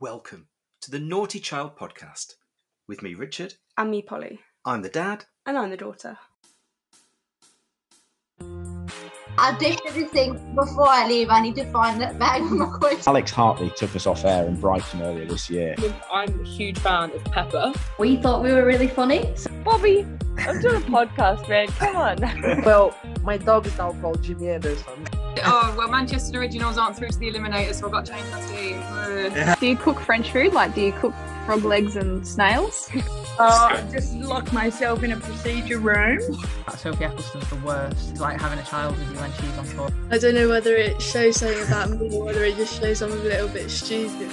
Welcome to the Noughtie Child Podcast with me, Richard. And me, Polly. I'm the dad. And I'm the daughter. I definitely think before I leave, I need to find that bag of my coins. Alex Hartley took us off air in Brighton earlier this year. I'm a huge fan of Pepper. We thought we were really funny. Bobby, I'm doing a podcast, man. Come on. well, my dog is now called Jimmy Anderson. Oh, well, Manchester Originals aren't through to the Eliminator, so I've got to change my team. Do you cook French food? Like, do you cook frog legs and snails? Uh, just lock myself in a procedure room. Sophie Ecclestone's the worst. It's like having a child with you when she's on tour. I don't know whether it shows something about me or whether it just shows I'm a little bit stupid.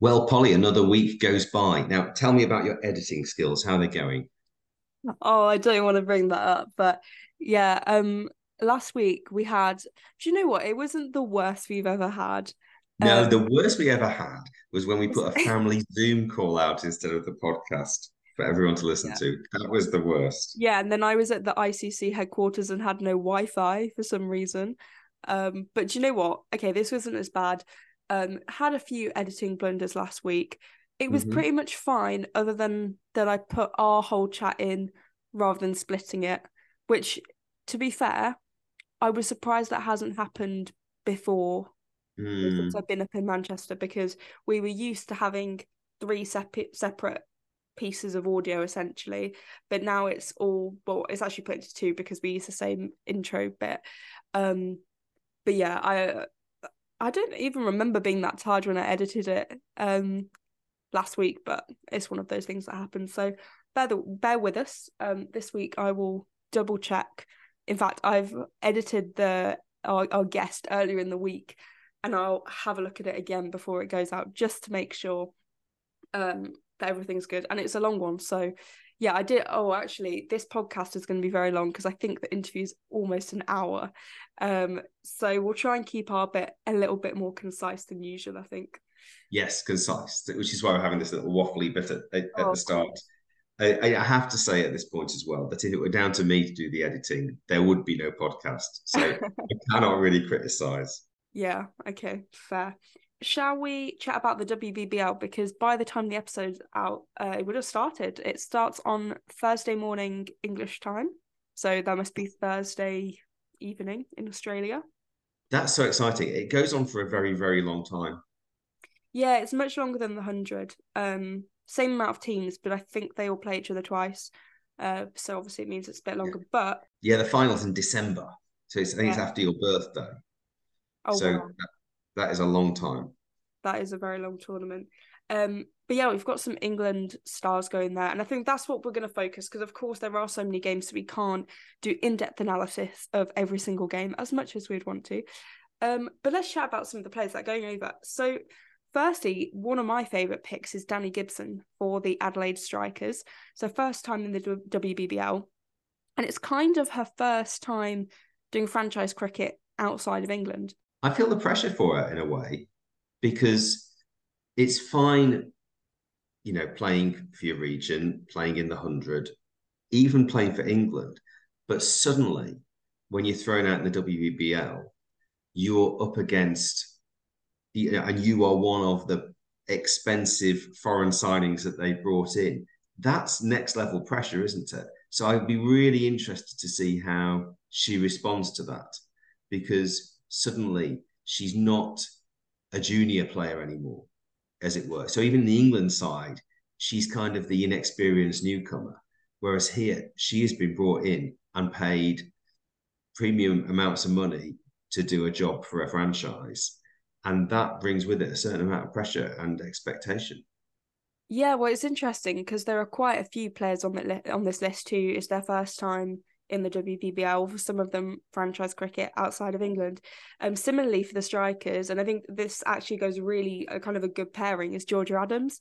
Well, Polly, another week goes by. Now, tell me about your editing skills. How are they going? Oh, I don't want to bring that up, but yeah, um, last week we had. Do you know what? It wasn't the worst we've ever had. No, Um, the worst we ever had was when we put a family Zoom call out instead of the podcast for everyone to listen Yeah. to. That was the worst. Yeah, and then I was at the ICC headquarters and had no Wi-Fi for some reason. Um, but do you know what? Okay, this wasn't as bad. Um, had a few editing blunders last week. It was Mhm. pretty much fine, other than that I put our whole chat in rather than splitting it. Which, to be fair, I was surprised that hasn't happened before Hmm. since I've been up in Manchester because we were used to having three separate separate pieces of audio essentially, but now it's all well, it's actually put into two because we use the same intro bit. Um, but yeah, I I don't even remember being that tired when I edited it um last week, but it's one of those things that happens. So bear the, bear with us. Um, this week I will double check. In fact, I've edited the our, our guest earlier in the week and I'll have a look at it again before it goes out just to make sure um that everything's good and it's a long one so yeah I did oh actually this podcast is going to be very long because I think the interview is almost an hour um so we'll try and keep our bit a little bit more concise than usual I think Yes, concise, which is why we're having this little waffly bit at, at, Oh, the start. I, I have to say at this point as well that if it were down to me to do the editing, there would be no podcast. So I cannot really criticize. yeah okay fair shall we chat about the WBBL because by the time the episode's out uh, it would have started it starts on Thursday morning English time so that must be Thursday evening in Australia That's so exciting. It goes on for a very, very long time. Yeah, it's much longer than the hundred. Um, same amount of teams, but I think they all play each other twice. Uh, so obviously it means it's a bit longer. But Yeah, the final's in December. So it's, I think it's after your birthday. oh so wow, that, that is a long time. that is a very long tournament. Um, but yeah, we've got some England stars going there, and I think that's what we're going to focus because, of course, there are so many games that we can't do in-depth analysis of every single game as much as we'd want to. Um, but let's chat about some of the players that are going over. So, firstly, one of my favourite picks is Dani Gibson for the Adelaide Strikers. So, first time in the WBBL, and it's kind of her first time doing franchise cricket outside of England. I feel the pressure for her in a way because it's fine, you know, playing for your region, playing in the 100, even playing for England. But suddenly, when you're thrown out in the WBBL, you're up against, and you are one of the expensive foreign signings that they brought in. That's next level pressure, isn't it? So I'd be really interested to see how she responds to that because suddenly she's not a junior player anymore, as it were. So even the England side, she's kind of the inexperienced newcomer. Whereas here, she has been brought in and paid premium amounts of money to do a job for a franchise. And that brings with it a certain amount of pressure and expectation. Yeah, well, it's interesting because there are quite a few players on li- on this list who it's their first time in the WBBL. For some of them, franchise cricket outside of England. Um, similarly for the strikers, and I think this actually goes really a kind of a good pairing is Georgia Adams,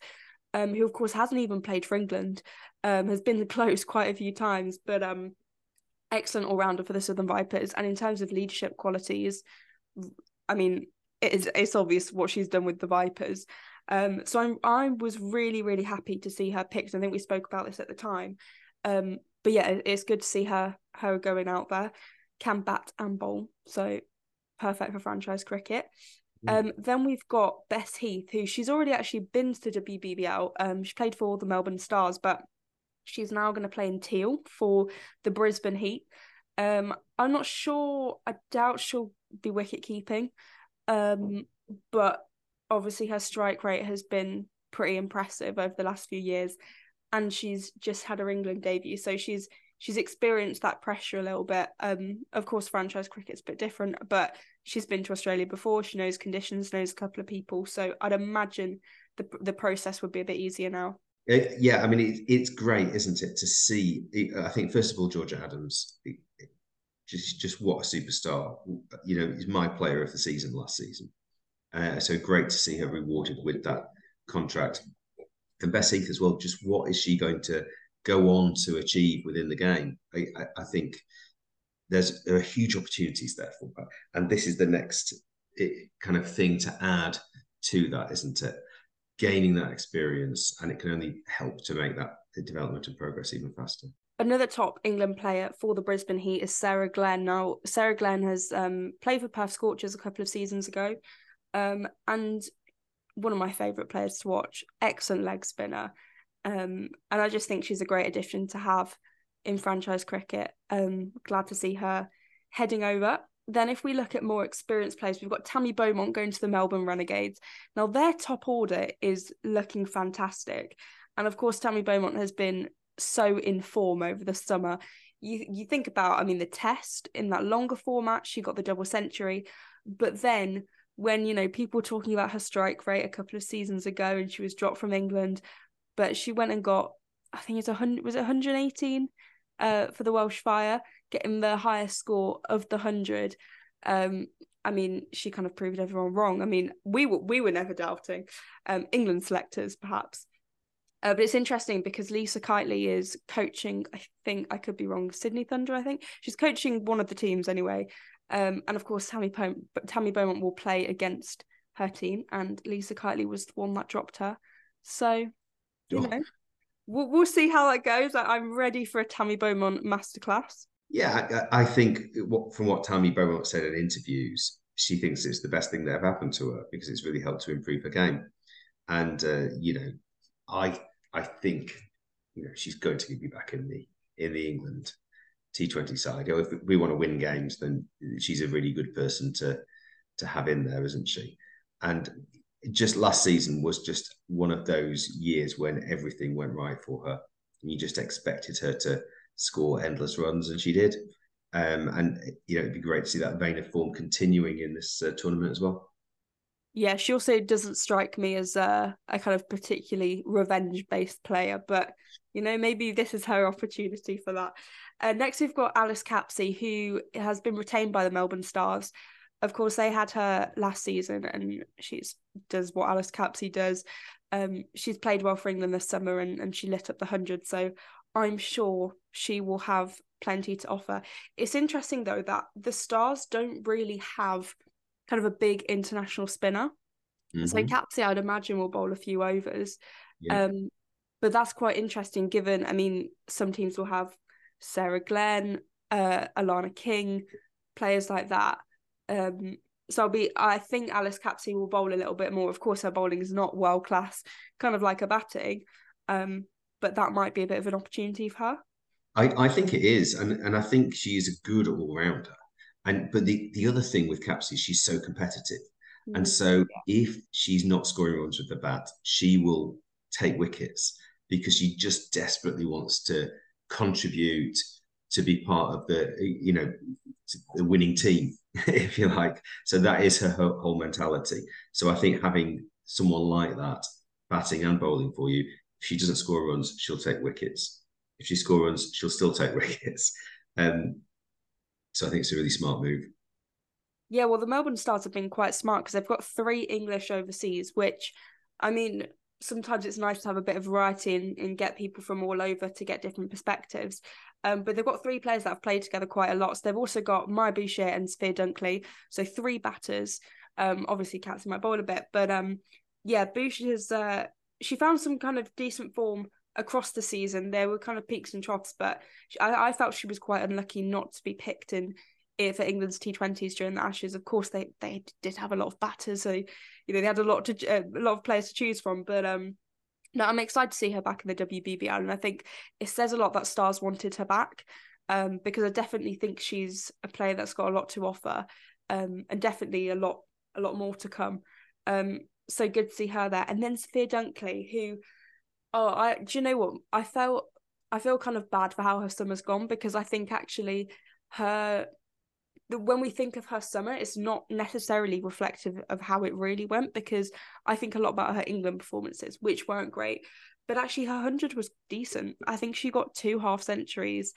um, who of course hasn't even played for England, um, has been close quite a few times, but um, excellent all rounder for the Southern Vipers. And in terms of leadership qualities, I mean, it is it's obvious what she's done with the Vipers. Um, so I'm I was really really happy to see her picked. I think we spoke about this at the time. Um, but yeah, it- it's good to see her her going out there. can bat and bowl, so perfect for franchise cricket. Mm. Um, then we've got Bess Heath, who she's already actually been to WBBL. Um, she played for the Melbourne Stars, but she's now going to play in teal for the Brisbane Heat. Um, I'm not sure. I doubt she'll be wicket keeping, um, but obviously her strike rate has been pretty impressive over the last few years, and she's just had her England debut, so she's she's experienced that pressure a little bit. Um, of course, franchise cricket's a bit different, but she's been to Australia before. She knows conditions, knows a couple of people, so I'd imagine the the process would be a bit easier now. It, yeah, I mean, it, it's great, isn't it, to see? I think first of all, Georgia Adams, just just what a superstar. You know, he's my player of the season last season. Uh, so great to see her rewarded with that contract. And Bess Heath as well. Just what is she going to go on to achieve within the game? I, I, I think there's there are huge opportunities there for her, and this is the next it, kind of thing to add to that, isn't it? Gaining that experience, and it can only help to make that development and progress even faster. Another top England player for the Brisbane Heat is Sarah Glenn. Now, Sarah Glenn has um, played for Perth Scorchers a couple of seasons ago, um, and one of my favourite players to watch. Excellent leg spinner, um, and I just think she's a great addition to have in franchise cricket. Um, glad to see her heading over. Then, if we look at more experienced players, we've got Tammy Beaumont going to the Melbourne Renegades. Now, their top order is looking fantastic, and of course, Tammy Beaumont has been so in form over the summer. You you think about, I mean, the test in that longer format, she got the double century, but then when you know people talking about her strike rate a couple of seasons ago, and she was dropped from England, but she went and got, I think it's a hundred, was it 118 uh, for the Welsh Fire, getting the highest score of the hundred. Um, I mean, she kind of proved everyone wrong. I mean, we were we were never doubting um, England selectors, perhaps. Uh, but it's interesting because Lisa Keightley is coaching. I think I could be wrong. Sydney Thunder. I think she's coaching one of the teams anyway. Um, and of course, Tammy Pom- Tammy Beaumont will play against her team, and Lisa Keightley was the one that dropped her. So, you Oh. know, we'll we'll see how that goes. I- I'm ready for a Tammy Beaumont masterclass. Yeah, I, I think what, from what Tammy Beaumont said in interviews, she thinks it's the best thing that ever happened to her because it's really helped to improve her game. And uh, you know, I I think you know she's going to be back in the in the England T20 side. You know, If we want to win games, then she's a really good person to to have in there, isn't she? And just last season was just one of those years when everything went right for her. You just expected her to score endless runs, and she did. Um, and you know, it'd be great to see that vein of form continuing in this uh, tournament as well. Yeah, she also doesn't strike me as a, a kind of particularly revenge based player, but you know, maybe this is her opportunity for that. Uh, next, we've got Alice Capsey, who has been retained by the Melbourne Stars. Of course, they had her last season, and she does what Alice Capsey does. Um, she's played well for England this summer, and, and she lit up the hundred. So I'm sure she will have plenty to offer. It's interesting though that the Stars don't really have kind of a big international spinner. So Mhm. Capsey, I'd imagine, will bowl a few overs. Yeah. Um, but that's quite interesting given, I mean, some teams will have Sarah Glenn, uh, Alana King, players like that. Um, so I'll be, I think Alice Capsey will bowl a little bit more. Of course, her bowling is not world class, kind of like her batting. Um, but that might be a bit of an opportunity for her. I, I think it is, and and I think she is a good all rounder. And but the the other thing with Capsey, she's so competitive, and Mm. so if she's not scoring runs with the bat, she will take wickets because she just desperately wants to contribute to be part of the you know the winning team, if you like. So that is her whole, whole mentality. So I think having someone like that batting and bowling for you, if she doesn't score runs, she'll take wickets. If she scores runs, she'll still take wickets. Um, so I think it's a really smart move. Yeah, well, the Melbourne Stars have been quite smart because they've got three English overseas, which, I mean, sometimes it's nice to have a bit of variety and, and get people from all over to get different perspectives. Um, but they've got three players that have played together quite a lot. So they've also got Maia Bouchier and Sophia Dunkley. So three batters. Um, obviously, Capsey might bowl a bit, but um, yeah, Bouchier's uh, she found some kind of decent form across the season. There were kind of peaks and troughs, but she, I, I felt she was quite unlucky not to be picked in for England's T20s during the Ashes. Of course, they they did have a lot of batters, so you know they had a lot to uh, a lot of players to choose from. But um, no, I'm excited to see her back in the WBBL, and I think it says a lot that Stars wanted her back, um, because I definitely think she's a player that's got a lot to offer, um, and definitely a lot a lot more to come. Um, so good to see her there, and then Sophia Dunkley, who, oh, I do you know what I felt. I feel kind of bad for how her summer's gone because I think actually her when we think of her summer, it's not necessarily reflective of how it really went because I think a lot about her England performances, which weren't great. But actually, her 100 was decent. I think she got two half centuries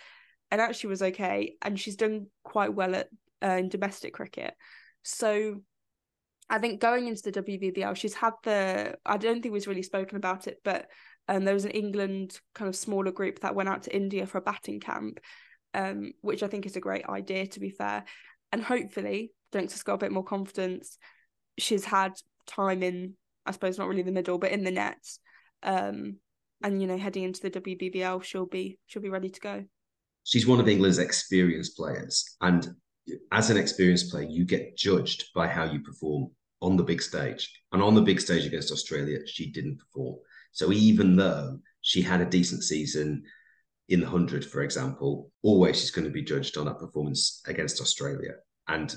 and actually was okay. And she's done quite well at uh, in domestic cricket. So I think going into the WBBL, she's had the, I don't think was really spoken about it, but um, there was an England kind of smaller group that went out to India for a batting camp um, which I think is a great idea, to be fair. And hopefully, Dunks has got a bit more confidence. She's had time in, I suppose, not really the middle, but in the nets. Um, and you know, heading into the WBBL, she'll be she'll be ready to go. She's one of England's experienced players, and as an experienced player, you get judged by how you perform on the big stage. And on the big stage against Australia, she didn't perform. So even though she had a decent season in the 100, for example, always she's going to be judged on that performance against Australia. And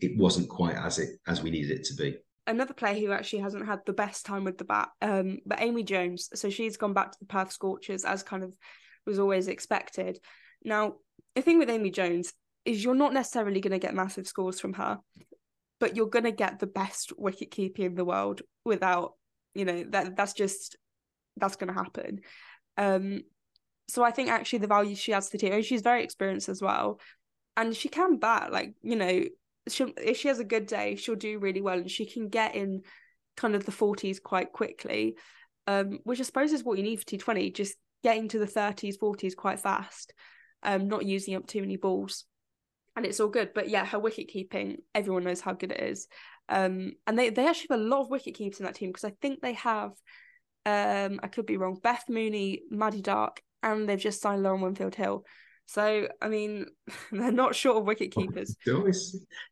it wasn't quite as it as we needed it to be. Another player who actually hasn't had the best time with the bat, um, but Amy Jones. So she's gone back to the Perth Scorchers as kind of was always expected. Now, the thing with Amy Jones is you're not necessarily going to get massive scores from her, but you're going to get the best wicket keeper in the world without, you know, that that's just that's going to happen. Um, so I think actually the value she adds to the team, she's very experienced as well, and she can bat. Like you know, she if she has a good day, she'll do really well, and she can get in kind of the forties quite quickly, um, which I suppose is what you need for T Twenty. Just getting to the thirties, forties quite fast, um, not using up too many balls, and it's all good. But yeah, her wicket keeping, everyone knows how good it is. Um, and they they actually have a lot of wicket keepers in that team because I think they have um, I could be wrong. Beth Mooney, Maddy Darke, and they've just signed Lauren Winfield Hill. So I mean, they're not short of wicket keepers.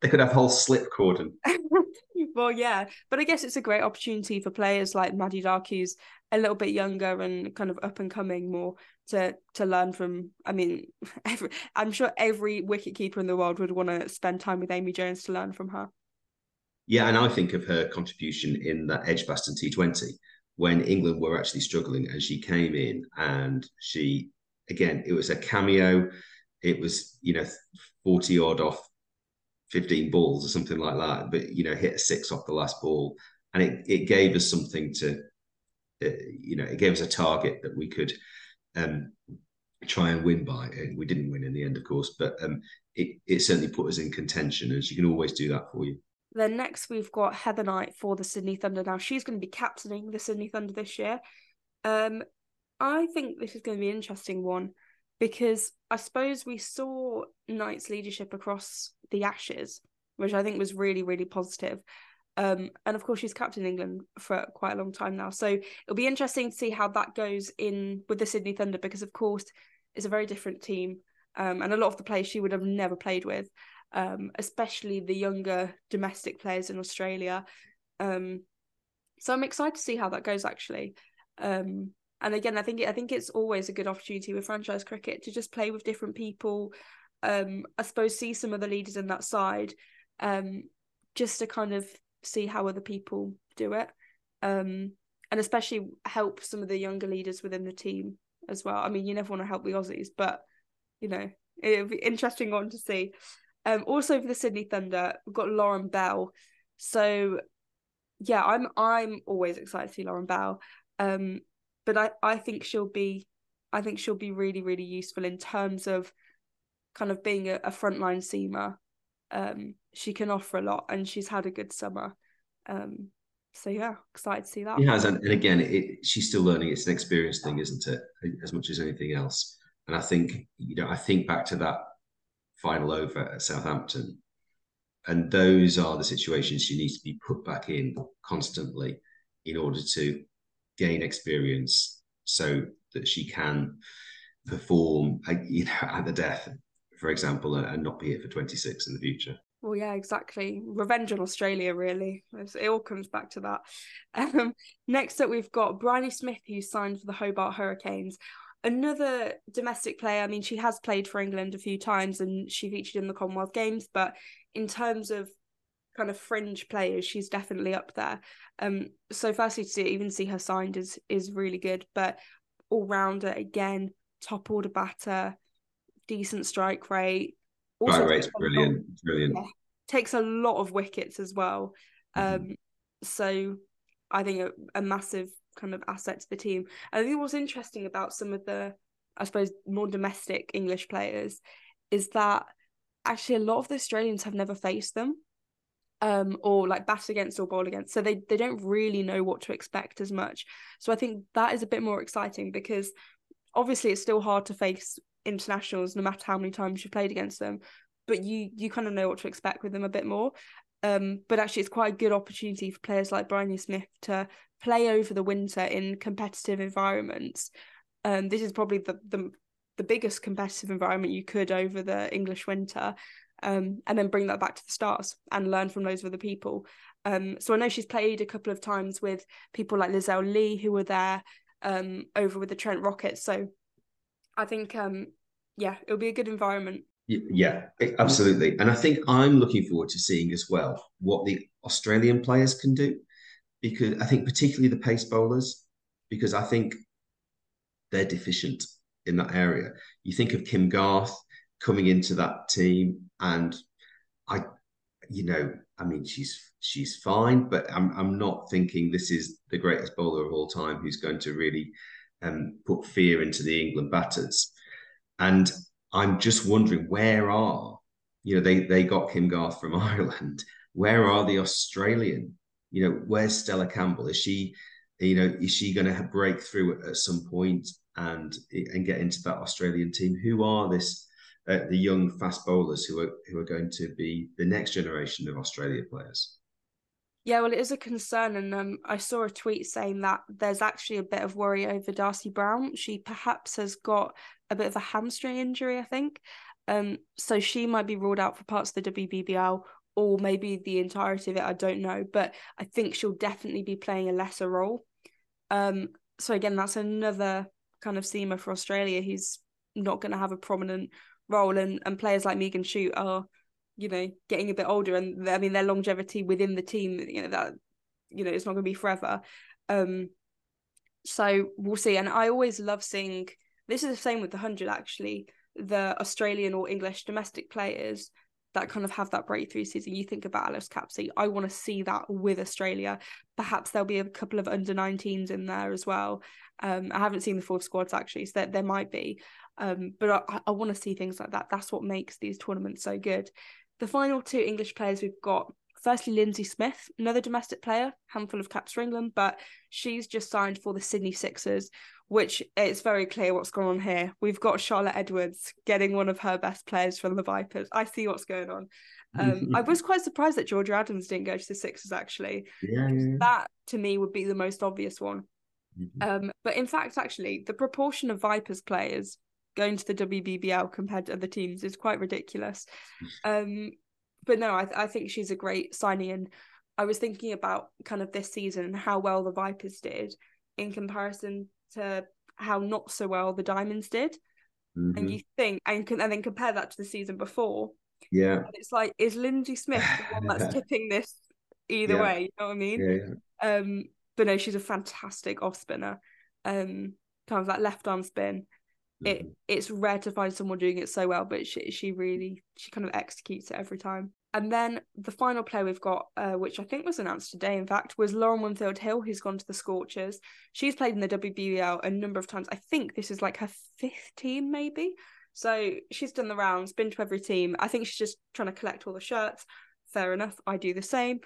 They could have whole slip cordon. well, yeah, but I guess it's a great opportunity for players like Maddy Darke, who's a little bit younger and kind of up and coming more to to learn from. I mean, every, I'm sure every wicket keeper in the world would want to spend time with Amy Jones to learn from her. Yeah, and I think of her contribution in that Edgbaston T20 when England were actually struggling, and she came in and she again it was a cameo. It was you know forty odd off fifteen balls or something like that, but you know hit a six off the last ball, and it it gave us something to uh, you know it gave us a target that we could um, try and win by. And we didn't win in the end, of course, but um, it it certainly put us in contention, and she can always do that for you. Then next we've got Heather Knight for the Sydney Thunder. Now she's going to be captaining the Sydney Thunder this year. Um, I think this is going to be an interesting one because I suppose we saw Knight's leadership across the Ashes, which I think was really really positive. Um, and of course she's captain England for quite a long time now, so it'll be interesting to see how that goes in with the Sydney Thunder because of course it's a very different team, um, and a lot of the players she would have never played with um, especially the younger domestic players in Australia. Um, so I'm excited to see how that goes actually. Um, and again, I think I think it's always a good opportunity with franchise cricket to just play with different people. Um, I suppose see some of the leaders in that side, um, just to kind of see how other people do it, um, and especially help some of the younger leaders within the team as well. I mean, you never want to help the Aussies, but you know, it'll be interesting one to see. Um, also for the Sydney Thunder, we've got Lauren Bell. So yeah, I'm I'm always excited to see Lauren Bell. Um, but I, I think she'll be I think she'll be really, really useful in terms of kind of being a, a frontline seamer. Um, she can offer a lot and she's had a good summer. Um, so yeah, excited to see that. She has, and, again, it, she's still learning. It's an experience thing, isn't it? As much as anything else. And I think you know, I think back to that final over at Southampton. And those are the situations she needs to be put back in constantly in order to gain experience so that she can perform you know at the death for example, and, and not be here for 26 in the future. Well, yeah, exactly. Revenge on Australia, really. It all comes back to that. Um, next up, we've got Bryony Smith, who signed for the Hobart Hurricanes. Another domestic player. I mean, she has played for England a few times and she featured in the Commonwealth Games, but in terms of kind of fringe players, she's definitely up there. Um, so firstly, to even see her signed is is really good, but all rounder again, top order batter, decent strike rate. Also strike rate's brilliant, brilliant. Yeah, takes a lot of wickets as well. Mm-hmm. Um, so I think a, a massive kind of asset to the team. I think what's interesting about some of the, I suppose, more domestic English players is that actually a lot of the Australians have never faced them. Um, or like bat against or bowl against. So they they don't really know what to expect as much. So I think that is a bit more exciting because obviously it's still hard to face internationals no matter how many times you've played against them but you you kind of know what to expect with them a bit more um, but actually it's quite a good opportunity for players like Bryony Smith to play over the winter in competitive environments um, this is probably the, the the biggest competitive environment you could over the English winter um, and then bring that back to the stars and learn from those other people um, so I know she's played a couple of times with people like Lizelle Lee who were there um, over with the Trent Rockets so I think um yeah, it'll be a good environment. Yeah, absolutely. And I think I'm looking forward to seeing as well what the Australian players can do because I think particularly the pace bowlers because I think they're deficient in that area. You think of Kim Garth coming into that team and I you know, I mean she's she's fine, but I'm I'm not thinking this is the greatest bowler of all time who's going to really um, put fear into the England batters. And I'm just wondering where are, you know, they they got Kim Garth from Ireland. Where are the Australian? You know, where's Stella Campbell? Is she, you know, is she going to break through at, some point and and get into that Australian team? Who are this? Uh, the young fast bowlers who are who are going to be the next generation of Australia players. Yeah, well, it is a concern, and um, I saw a tweet saying that there's actually a bit of worry over Darcie Brown. She perhaps has got a bit of a hamstring injury, I think. Um, so she might be ruled out for parts of the WBBL or maybe the entirety of it. I don't know, but I think she'll definitely be playing a lesser role. Um, so again, that's another kind of seamer for Australia who's not going to have a prominent role, and and players like Megan Schutt are you know getting a bit older and i mean their longevity within the team you know that you know it's not going to be forever um so we'll see and i always love seeing this is the same with the 100 actually the australian or english domestic players that kind of have that breakthrough season you think about alice capsey i want to see that with australia. Perhaps there'll be a couple of under 19s in there as well. Um i haven't seen the full squads actually so there, there might be. Um but i, I want to see things like that. That's what makes these tournaments so good. The final two English players we've got firstly Linsey Smith, another domestic player, handful of caps for England, but she's just signed for the Sydney Sixers, which it's very clear what's going on here. We've got Charlotte Edwards getting one of her best players from the Vipers. I see what's going on. Um, I was quite surprised that Georgia Adams didn't go to the Sixers actually. Yeah, yeah. That to me would be the most obvious one. Mm-hmm. Um, but in fact, actually, the proportion of Vipers players going to the WBBL compared to other teams is quite ridiculous. Um, but no, I, th- I think she's a great signing. And I was thinking about kind of this season and how well the Vipers did in comparison to how not so well the Diamonds did. Mm-hmm. And you think, and, and then compare that to the season before. Yeah. it's like, is Linsey Smith the one that's tipping this either yeah. way? You know what I mean? Yeah, yeah. Um, but no, she's a fantastic off spinner. Um, kind of that left arm spin it mm-hmm. it's rare to find someone doing it so well but she she really she kind of executes it every time and then the final player we've got uh, which i think was announced today in fact was lauren winfield hill who's gone to the scorchers. She's played in the wbl a number of times. I think this is like her fifth team maybe. So she's done the rounds been to every team. I think she's just trying to collect all the shirts. Fair enough i do the same.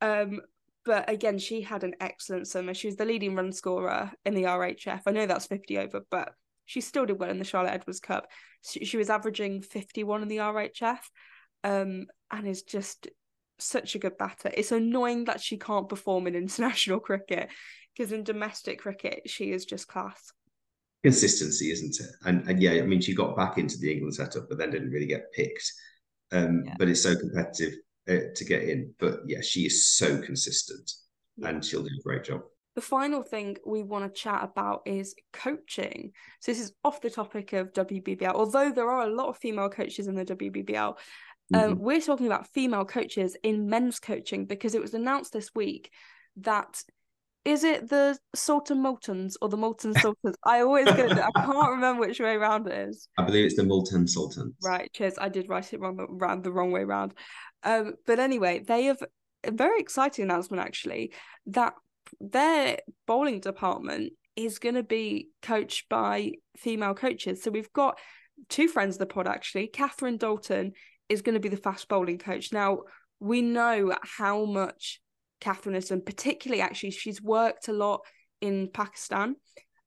Um, but again, she had an excellent summer. She was the leading run scorer in the RHF. I know that's 50 over, but she still did well in the Charlotte Edwards Cup. She, she was averaging 51 in the RHF um, and is just such a good batter. It's annoying that she can't perform in international cricket because in domestic cricket, she is just class. consistency, isn't it? And and yeah, I mean, she got back into the England setup, but then didn't really get picked. Um, yeah. But it's so competitive uh, to get in. But yeah, she is so consistent, yeah. and she'll do a great job. The final thing we want to chat about is coaching. So this is off the topic of WBBL. Although there are a lot of female coaches in the WBBL, mm-hmm. um, we're talking about female coaches in men's coaching because it was announced this week that is it the Sultan Multans or the Multan Sultans? I always get it. I can't remember which way around it is. I believe it's the Multan Sultans. Right, cheers. I did write it wrong, round the wrong way around. Um, but anyway, they have a very exciting announcement actually that their bowling department is going to be coached by female coaches. So we've got two friends of the pod actually. Catherine Dalton is going to be the fast bowling coach. Now we know how much Catherine has done, particularly actually she's worked a lot in Pakistan.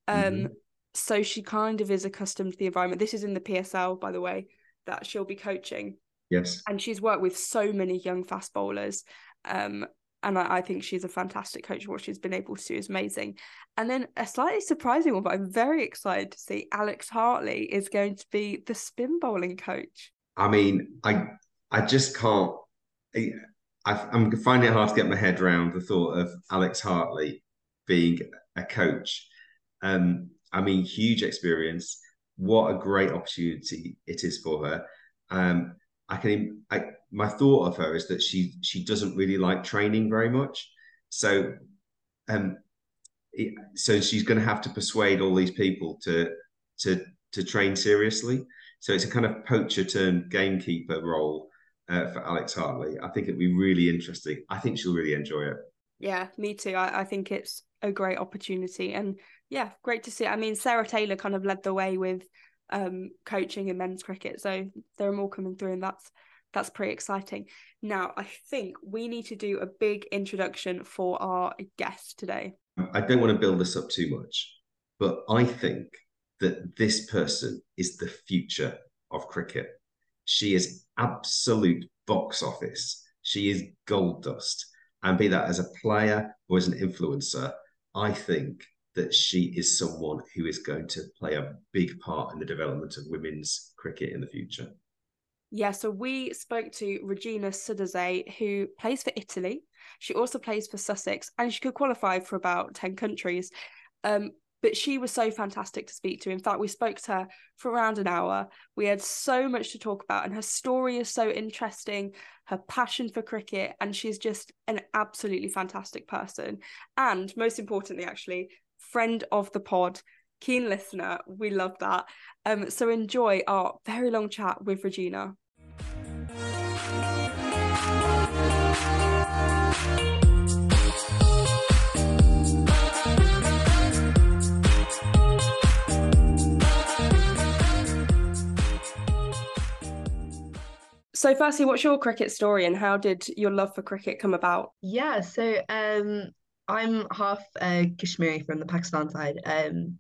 Um, mm-hmm. so she kind of is accustomed to the environment. This is in the PSL, by the way, that she'll be coaching. Yes. And she's worked with so many young fast bowlers. Um, and I, I, think she's a fantastic coach. What she's been able to do is amazing. And then a slightly surprising one, but I'm very excited to see Alex Hartley is going to be the spin bowling coach. I mean, I I just can't. I, I'm finding it hard to get my head around the thought of Alex Hartley being a coach. Um, I mean, huge experience. What a great opportunity it is for her. Um, I can I, my thought of her is that she she doesn't really like training very much. So um so she's going to have to persuade all these people to to to train seriously. So it's a kind of poacher turned gamekeeper role uh, for Alex Hartley. I think it'd be really interesting. I think she'll really enjoy it. Yeah, me too. I, I think it's a great opportunity, and yeah, great to see. I mean, Sarah Taylor kind of led the way with um, coaching in men's cricket. So there are more coming through, and that's that's pretty exciting. Now, I think we need to do a big introduction for our guest today. I don't want to build this up too much, but I think that this person is the future of cricket. She is absolute box office. She is gold dust. And be that as a player or as an influencer, I think that she is someone who is going to play a big part in the development of women's cricket in the future. Yeah, so we spoke to Regina Suddahazai, who plays for Italy. She also plays for Sussex, and she could qualify for about 10 countries. Um, but she was so fantastic to speak to. In fact, we spoke to her for around an hour. We had so much to talk about, and her story is so interesting, her passion for cricket, and she's just an absolutely fantastic person. And most importantly, actually, friend of the pod, keen listener. We love that. Um, so enjoy our very long chat with Regina. So, firstly, what's your cricket story and how did your love for cricket come about? Yeah, so um, I'm half uh, Kashmiri from the Pakistan side, um,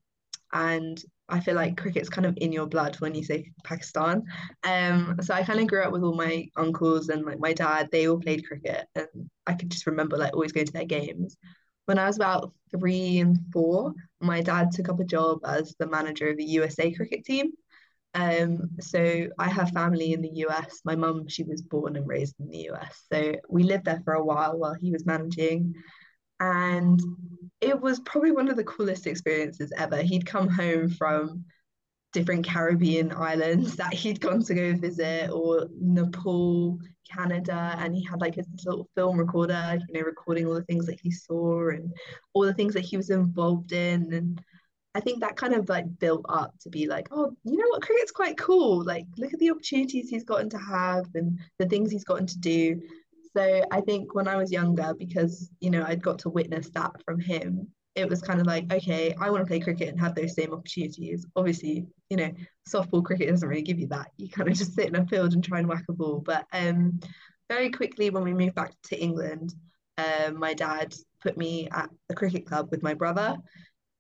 and I feel like cricket's kind of in your blood when you say Pakistan. Um, so I kind of grew up with all my uncles and like my dad. They all played cricket, and I could just remember like always going to their games. When I was about three and four, my dad took up a job as the manager of the USA cricket team. Um, so I have family in the US. My mum, she was born and raised in the US. So we lived there for a while while he was managing and it was probably one of the coolest experiences ever. He'd come home from different Caribbean islands that he'd gone to go visit, or Nepal, Canada, and he had like his little film recorder, you know, recording all the things that he saw and all the things that he was involved in. And I think that kind of like built up to be like, oh, you know what, cricket's quite cool. Like, look at the opportunities he's gotten to have and the things he's gotten to do. So I think when I was younger, because you know I'd got to witness that from him, it was kind of like, okay, I want to play cricket and have those same opportunities. Obviously, you know, softball cricket doesn't really give you that. You kind of just sit in a field and try and whack a ball. But um, very quickly, when we moved back to England, um, my dad put me at a cricket club with my brother.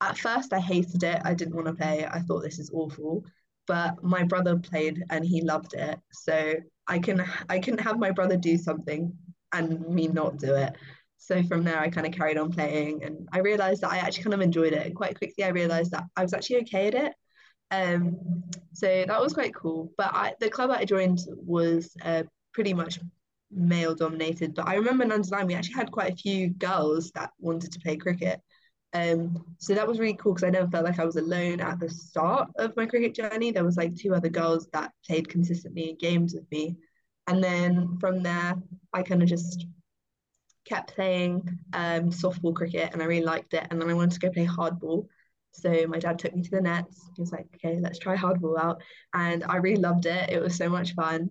At first, I hated it. I didn't want to play. I thought this is awful. But my brother played and he loved it. So I can I can have my brother do something and me not do it. so from there I kind of carried on playing and I realized that I actually kind of enjoyed it and quite quickly I realized that I was actually okay at it um so that was quite cool but I the club I joined was uh, pretty much male dominated but I remember in under we actually had quite a few girls that wanted to play cricket um so that was really cool because I never felt like I was alone at the start of my cricket journey there was like two other girls that played consistently in games with me and then from there I kind of just kept playing um, softball cricket and I really liked it. And then I wanted to go play hardball. So my dad took me to the nets. He was like, okay, let's try hardball out. And I really loved it. It was so much fun.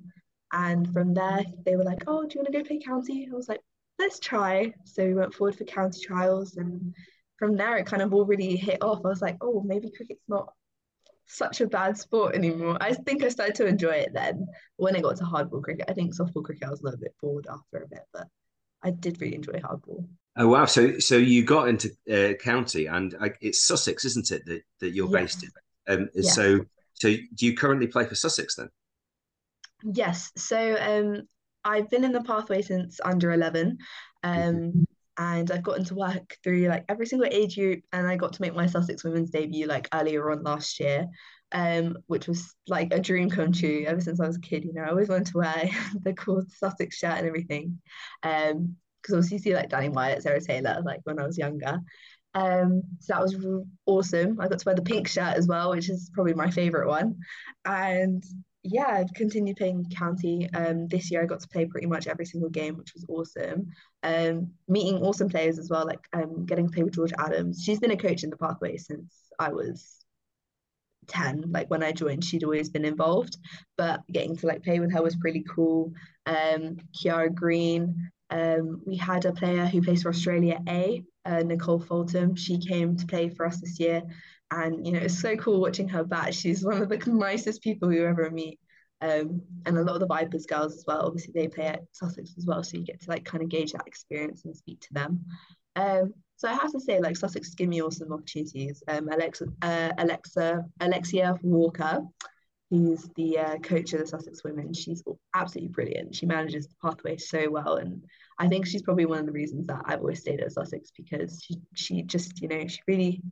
And from there, they were like, oh, do you want to go play county? I was like, let's try. So we went forward for county trials. And from there, it kind of all really hit off. I was like, oh, maybe cricket's not such a bad sport anymore. I think I started to enjoy it then. When I got to hardball cricket, I think softball cricket, I was a little bit bored after a bit, but I did really enjoy hardball. Oh wow! So so you got into uh, county, and I, it's Sussex, isn't it? That that you're yes. based in. Um, yes. So so do you currently play for Sussex then? Yes. So um, I've been in the pathway since under eleven, um, mm-hmm. And I've gotten to work through like every single age group, and I got to make my Sussex Women's debut like earlier on last year um, which was like a dream come true ever since I was a kid. You know, I always wanted to wear the cool Sussex shirt and everything. Um, because obviously you see like Danni Wyatt, Sarah Taylor, like when I was younger. Um, so that was awesome. I got to wear the pink shirt as well, which is probably my favorite one. And yeah, I've continued playing county. Um, this year I got to play pretty much every single game, which was awesome. Um, meeting awesome players as well, like um, getting to play with George Adams. She's been a coach in the pathway since I was 10 like when i joined she'd always been involved but getting to like play with her was pretty cool um chiara green um we had a player who plays for australia a uh, nicole faltum she came to play for us this year and you know it's so cool watching her back she's one of the nicest people you ever meet um, and a lot of the Vipers girls as well. Obviously, they play at Sussex as well, so you get to like kind of gauge that experience and speak to them. Um, so I have to say, like Sussex give me awesome opportunities. Um, Alexa, uh, Alexa, Alexia Walker, who's the uh, coach of the Sussex Women, she's absolutely brilliant. She manages the pathway so well, and I think she's probably one of the reasons that I've always stayed at Sussex because she she just you know she really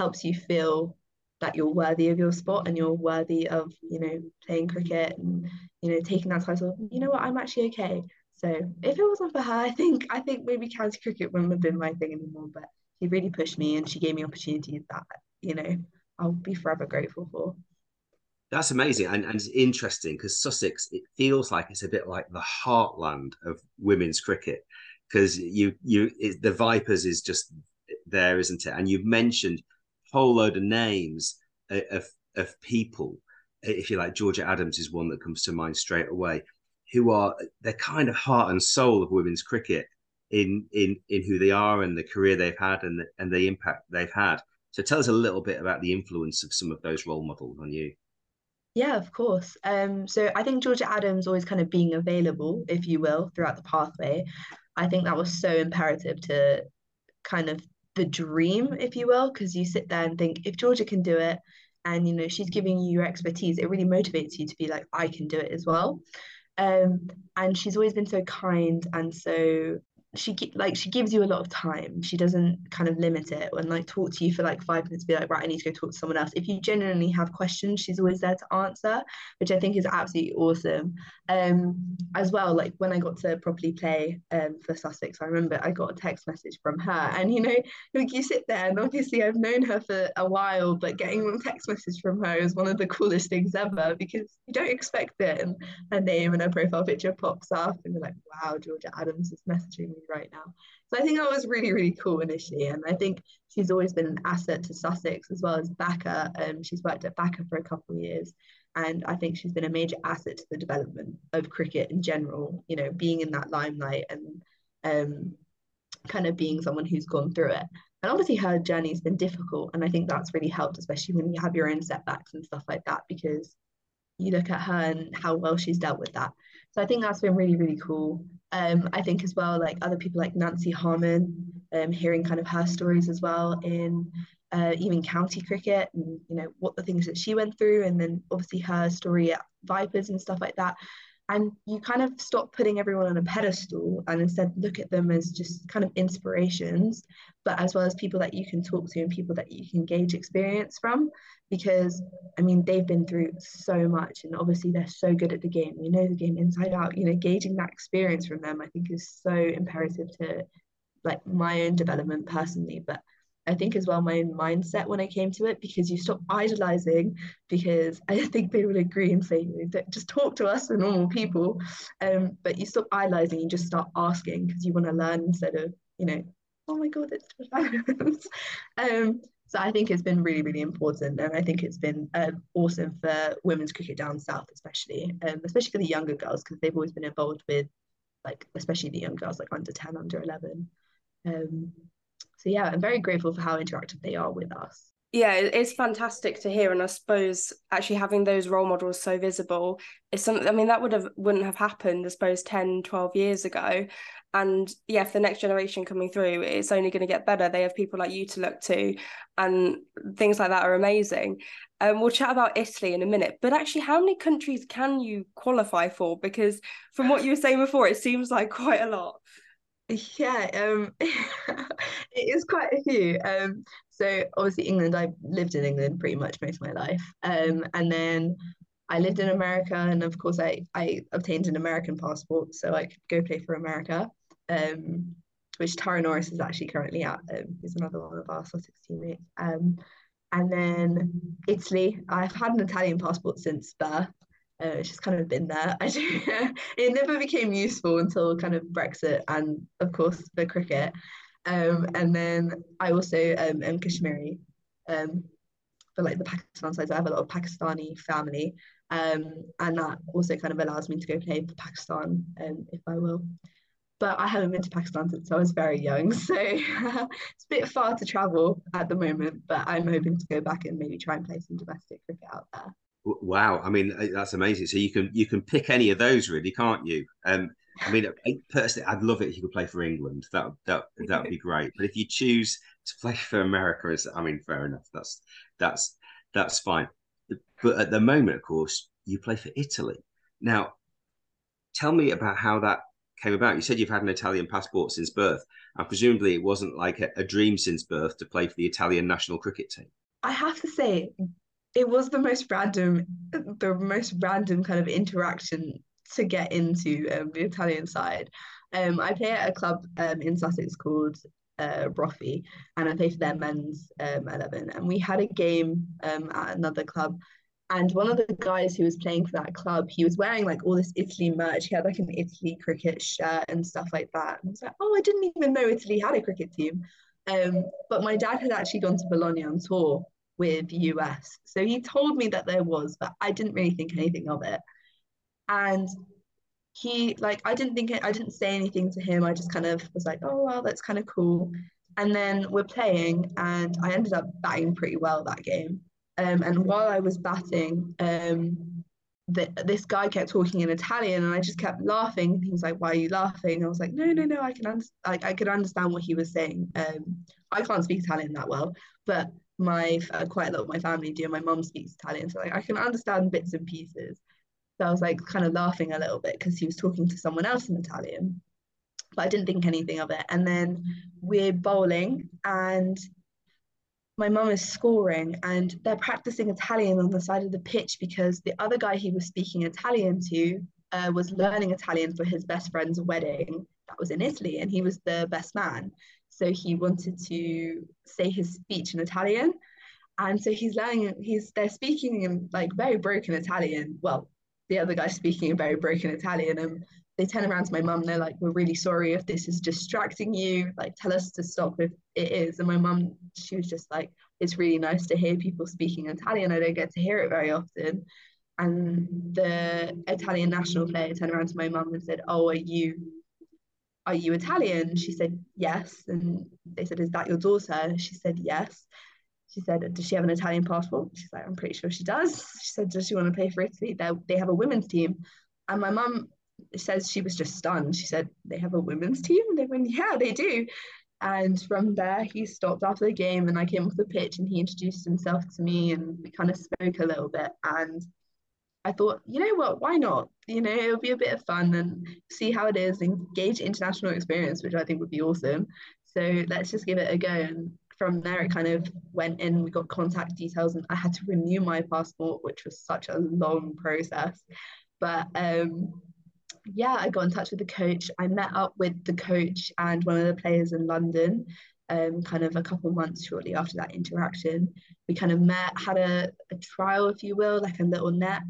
helps you feel that you're worthy of your spot and you're worthy of you know playing cricket and you know taking that title. You know what? I'm actually okay. So if it wasn't for her, I think I think maybe county cricket wouldn't have been my thing anymore. But she really pushed me and she gave me opportunities that you know I'll be forever grateful for. That's amazing and, and it's interesting because Sussex it feels like it's a bit like the heartland of women's cricket because you you it, the Vipers is just there, isn't it? And you've mentioned whole load of names of of people. If you like, Georgia Adams is one that comes to mind straight away who are they're kind of heart and soul of women's cricket in in in who they are and the career they've had and the, and the impact they've had. So tell us a little bit about the influence of some of those role models on you. Yeah, of course. Um, so I think Georgia Adams always kind of being available, if you will, throughout the pathway. I think that was so imperative to kind of the dream, if you will, because you sit there and think if Georgia can do it, and you know she's giving you your expertise, it really motivates you to be like I can do it as well. Um, and she's always been so kind and so she like she gives you a lot of time. She doesn't kind of limit it and like talk to you for like five minutes be like right i need to go talk to someone else. If you genuinely have questions she's always there to answer which i think is absolutely awesome. Um as well like when i got to properly play um for sussex i remember i got a text message from her and you know like you sit there and obviously i've known her for a while but getting a text message from her is one of the coolest things ever because you don't expect it and her name and her profile picture pops up and you're like wow georgia adams is messaging me right now. So I think that was really, really cool initially. And I think she's always been an asset to Sussex as well as BACA. Um, she's worked at BACA for a couple of years. And I think she's been a major asset to the development of cricket in general, you know, being in that limelight and um, kind of being someone who's gone through it. And obviously her journey's been difficult. And I think that's really helped, especially when you have your own setbacks and stuff like that, because you look at her and how well she's dealt with that. So I think that's been really, really cool. Um, I think as well, like other people like Nancy Harmon, um, hearing kind of her stories as well in uh, even county cricket and you know what the things that she went through, and then obviously her story at Vipers and stuff like that. And you kind of stop putting everyone on a pedestal and instead look at them as just kind of inspirations but as well as people that you can talk to and people that you can gauge experience from because i mean they've been through so much and obviously they're so good at the game. You know the game inside out. You know gauging that experience from them i think is so imperative to like my own development personally but I think as well my mindset when I came to it because you stop idolizing because I think they would agree and say just talk to us the normal people. Um but you stop idolizing you just start asking because you want to learn instead of you know oh my god it's um so I think it's been really really important and I think it's been uh, awesome for women's cricket down south especially um especially for the younger girls because they've always been involved with like especially the young girls like under 10 under 11 um so yeah i'm very grateful for how interactive they are with us. Yeah it's fantastic to hear and i suppose actually having those role models so visible is something i mean that would have wouldn't have happened i suppose 10 12 years ago. And yeah for the next generation coming through it's only going to get better. They have people like you to look to and things like that are amazing. Um, we'll chat about italy in a minute but actually how many countries can you qualify for? Because from what you were saying before it seems like quite a lot yeah, um, it is quite a few. Um, so obviously England, I lived in England pretty much most of my life. Um, and then I lived in America, and of course I I obtained an American passport, so I could go play for America. Um, which Tara Norris is actually currently at. Um, he's another one of our Sussex teammates. Um, and then Italy. I've had an Italian passport since birth, uh, it's just kind of been there. I do, it never became useful until kind of Brexit and of course the cricket. Um, and then I also um, am Kashmiri. Um, for like the Pakistan side, so I have a lot of Pakistani family, um, and that also kind of allows me to go play for Pakistan, um, if I will. But I haven't been to Pakistan since I was very young, so it's a bit far to travel at the moment. But I'm hoping to go back and maybe try and play some domestic cricket out there. Wow, I mean uh, that's amazing. So you can you can pick any of those, really, can't you? Um, I mean, personally, I'd love it if you could play for England. That that that would be great. But if you choose to play for America, is I mean, fair enough. That's that's that's fine. But at the moment, of course, you play for Italy. Now, tell me about how that came about. You said you've had an Italian passport since birth, and presumably it wasn't like a, a dream since birth to play for the Italian national cricket team. I have to say, it was the most random the most random kind of interaction to get into um, the Italian side. Um, I play at a club um, in Sussex called uh, Roffey, and I play for their men's um, 11. And we had a game um, at another club, and one of the guys who was playing for that club, he was wearing like all this Italy merch. He had like an Italy cricket shirt and stuff like that. And I was like, oh, I didn't even know Italy had a cricket team. Um, but my dad had actually gone to Bologna on tour with US. So he told me that there was, but I didn't really think anything of it. And he like I didn't think it, I didn't say anything to him. I just kind of was like, oh well, that's kind of cool. And then we're playing, and I ended up batting pretty well that game. Um, and while I was batting, um, this guy kept talking in Italian, and I just kept laughing. He was like, "Why are you laughing?" I was like, "No, no, no. I can un- like I could understand what he was saying. Um, I can't speak Italian that well, but my uh, quite a lot of my family do. My mom speaks Italian, so like I can understand bits and pieces. So I was like kind of laughing a little bit because he was talking to someone else in Italian, but I didn't think anything of it. And then we're bowling, and my mum is scoring, and they're practicing Italian on the side of the pitch because the other guy he was speaking Italian to uh, was learning Italian for his best friend's wedding that was in Italy, and he was the best man. So he wanted to say his speech in Italian. And so he's learning, he's they're speaking in like very broken Italian. Well, the other guy's speaking in very broken Italian. And they turn around to my mum, they're like, We're really sorry if this is distracting you. Like, tell us to stop if it is. And my mum, she was just like, It's really nice to hear people speaking Italian. I don't get to hear it very often. And the Italian national player turned around to my mum and said, Oh, are you are you Italian? She said, yes. And they said, is that your daughter? She said, yes. She said, does she have an Italian passport? She's like, I'm pretty sure she does. She said, does she want to play for Italy? They, they have a women's team. And my mum says she was just stunned. She said, they have a women's team? And they went, yeah, they do. And from there, he stopped after the game and I came off the pitch and he introduced himself to me and we kind of spoke a little bit. And I thought, you know what, why not? You know, it'll be a bit of fun and see how it is, engage international experience, which I think would be awesome. So let's just give it a go. And from there, it kind of went in. We got contact details, and I had to renew my passport, which was such a long process. But um, yeah, I got in touch with the coach. I met up with the coach and one of the players in London, um, kind of a couple months shortly after that interaction. We kind of met, had a, a trial, if you will, like a little net.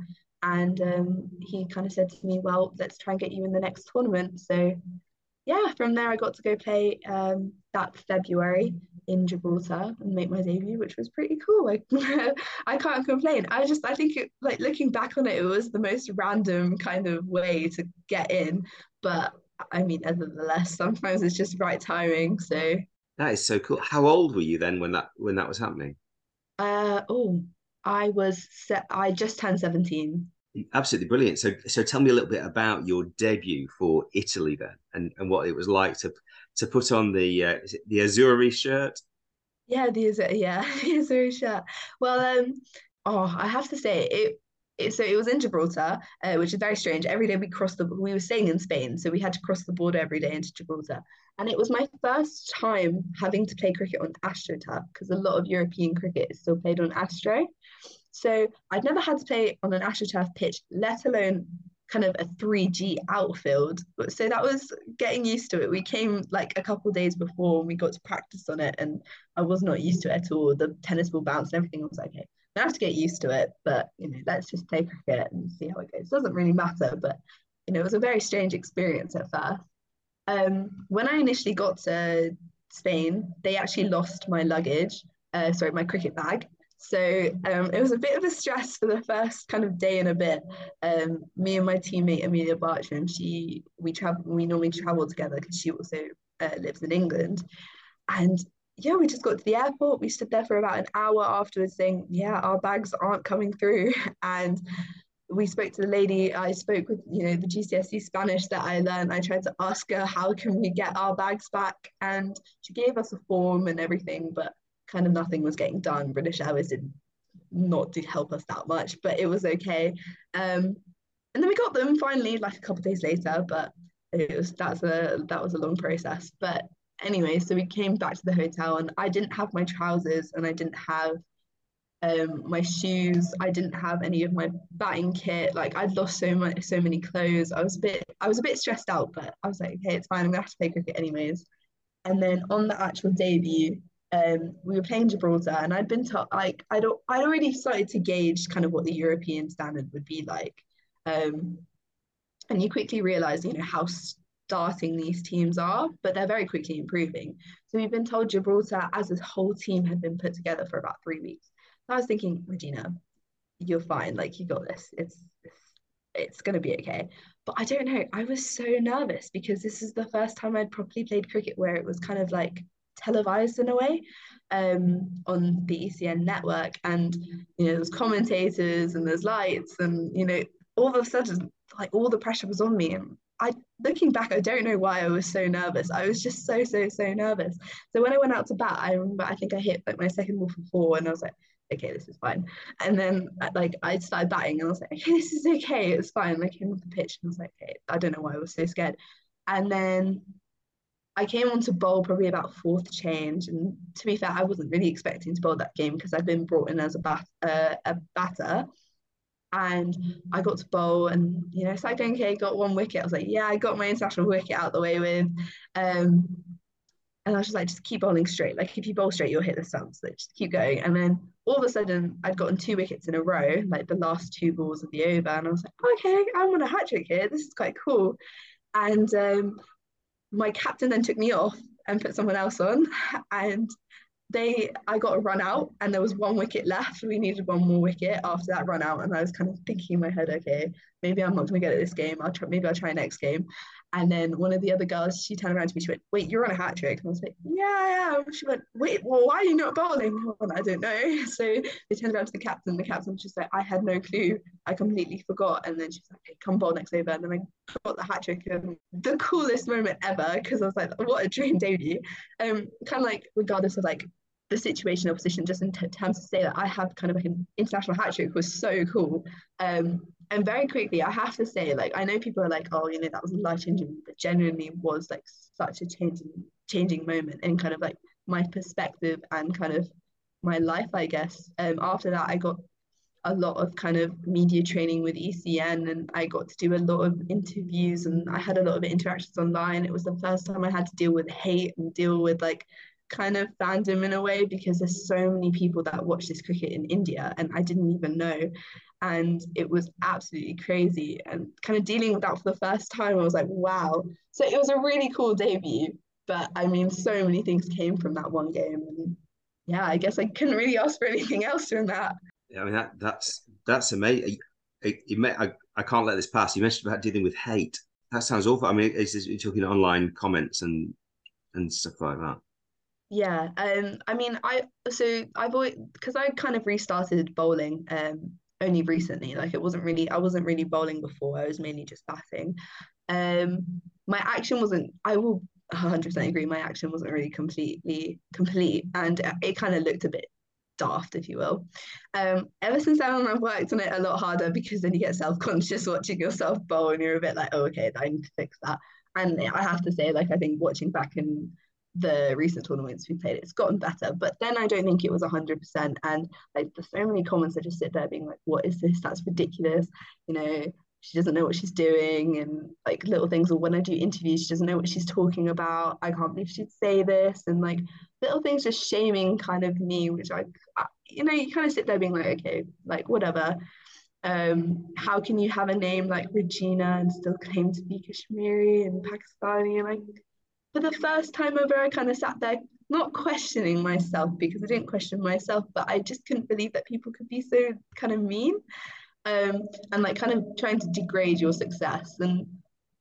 And um, he kind of said to me, Well, let's try and get you in the next tournament. So yeah, from there I got to go play um, that February in Gibraltar and make my debut, which was pretty cool. I, I can't complain. I just I think it, like looking back on it, it was the most random kind of way to get in. But I mean, nevertheless, sometimes it's just right timing. So that is so cool. How old were you then when that when that was happening? Uh oh, I was set. I just turned seventeen. Absolutely brilliant. So, so tell me a little bit about your debut for Italy then, and, and what it was like to to put on the uh, the Azzurri shirt. Yeah, the yeah the Azzurri shirt. Well, um, oh, I have to say it. it so it was in Gibraltar, uh, which is very strange. Every day we crossed the. We were staying in Spain, so we had to cross the border every day into Gibraltar, and it was my first time having to play cricket on AstroTurf because a lot of European cricket is still played on Astro. So I'd never had to play on an AstroTurf pitch, let alone kind of a 3G outfield. So that was getting used to it. We came like a couple days before and we got to practice on it, and I was not used to it at all. The tennis ball bounced and everything. I was like, okay, I have to get used to it, but you know, let's just play cricket and see how it goes. It doesn't really matter, but you know, it was a very strange experience at first. Um, when I initially got to Spain, they actually lost my luggage, uh, sorry, my cricket bag. So um, it was a bit of a stress for the first kind of day and a bit. Um, me and my teammate Amelia Bartram, she we travel we normally travel together because she also uh, lives in England, and yeah, we just got to the airport. We stood there for about an hour afterwards, saying, "Yeah, our bags aren't coming through," and we spoke to the lady. I spoke with you know the GCSE Spanish that I learned. I tried to ask her how can we get our bags back, and she gave us a form and everything, but kind of nothing was getting done. British Airways did not to help us that much, but it was okay. Um, and then we got them finally, like a couple days later. But it was that's a that was a long process. But anyway, so we came back to the hotel, and I didn't have my trousers, and I didn't have um my shoes i didn't have any of my batting kit like i'd lost so much so many clothes i was a bit i was a bit stressed out but i was like okay it's fine i'm gonna have to play cricket anyways and then on the actual debut um, we were playing Gibraltar, and I'd been taught like I don't I'd already started to gauge kind of what the European standard would be like, um, and you quickly realize you know how starting these teams are, but they're very quickly improving. So we've been told Gibraltar as a whole team had been put together for about three weeks. I was thinking, Regina, you're fine, like you got this. It's it's, gonna be okay. But I don't know. I was so nervous because this is the first time I'd properly played cricket where it was kind of like televised in a way um, on the ECN network. And, you know, there's commentators and there's lights and, you know, all of a sudden, like all the pressure was on me. And I, looking back, I don't know why I was so nervous. I was just so, so, so nervous. So when I went out to bat, I remember, I think I hit like my second ball for four and I was like, okay, this is fine. And then like I started batting and I was like, okay, this is okay, it's fine. I came off the pitch and I was like, okay, I don't know why I was so scared. And then I came on to bowl probably about fourth change, and to be fair, I wasn't really expecting to bowl that game because I'd been brought in as a bat uh, a batter, and I got to bowl, and you know, okay, got one wicket. I was like, yeah, I got my international wicket out the way with, um, and I was just like, just keep bowling straight. Like if you bowl straight, you'll hit the stumps. Like just keep going. And then all of a sudden, I'd gotten two wickets in a row, like the last two balls of the over, and I was like, okay, I'm on a hat trick here. This is quite cool. And um, my captain then took me off and put someone else on and they I got a run out and there was one wicket left. We needed one more wicket after that run out. And I was kind of thinking in my head, okay, maybe I'm not gonna get it this game. I'll try maybe I'll try next game. And then one of the other girls, she turned around to me, she went, Wait, you're on a hat trick. And I was like, Yeah, I am. She went, Wait, well, why are you not bowling? Well, I don't know. So they turned around to the captain. The captain was just like, I had no clue. I completely forgot. And then she's like, hey, come bowl next over. And then I got the hat trick and the coolest moment ever because I was like, what a dream debut. Um, kind of like regardless of like the situation or position, just in t- terms to say that I have kind of like an international hat trick was so cool. Um, and very quickly, I have to say, like, I know people are like, oh, you know, that was a life changing, but genuinely was like such a changing, changing moment and kind of like my perspective and kind of my life, I guess. Um, after that, I got a lot of kind of media training with ECN and I got to do a lot of interviews and I had a lot of interactions online. It was the first time I had to deal with hate and deal with like kind of fandom in a way because there's so many people that watch this cricket in India and I didn't even know. And it was absolutely crazy. And kind of dealing with that for the first time, I was like, wow. So it was a really cool debut. But I mean, so many things came from that one game. And yeah, I guess I couldn't really ask for anything else than that. Yeah, i mean, that that's that's amazing. May, I, I can't let this pass. You mentioned about dealing with hate. That sounds awful. I mean, is you're talking online comments and and stuff like that? Yeah, um, I mean, I so I've always because I kind of restarted bowling um only recently. Like it wasn't really I wasn't really bowling before. I was mainly just batting. Um, my action wasn't. I will 100% agree. My action wasn't really completely complete, and it kind of looked a bit daft, if you will. Um, ever since then, I've worked on it a lot harder because then you get self conscious watching yourself bowl, and you're a bit like, oh, okay, I need to fix that. And I have to say, like, I think watching back in the recent tournaments we played, it's gotten better. But then I don't think it was 100%. And like, there's so many comments that just sit there being like, what is this? That's ridiculous. You know, she doesn't know what she's doing. And like little things, or when I do interviews, she doesn't know what she's talking about. I can't believe she'd say this. And like little things just shaming kind of me, which I, I you know, you kind of sit there being like, okay, like whatever. Um, how can you have a name like Regina and still claim to be Kashmiri and Pakistani? And like, for the first time ever, I kind of sat there not questioning myself because I didn't question myself, but I just couldn't believe that people could be so kind of mean um, and like kind of trying to degrade your success. And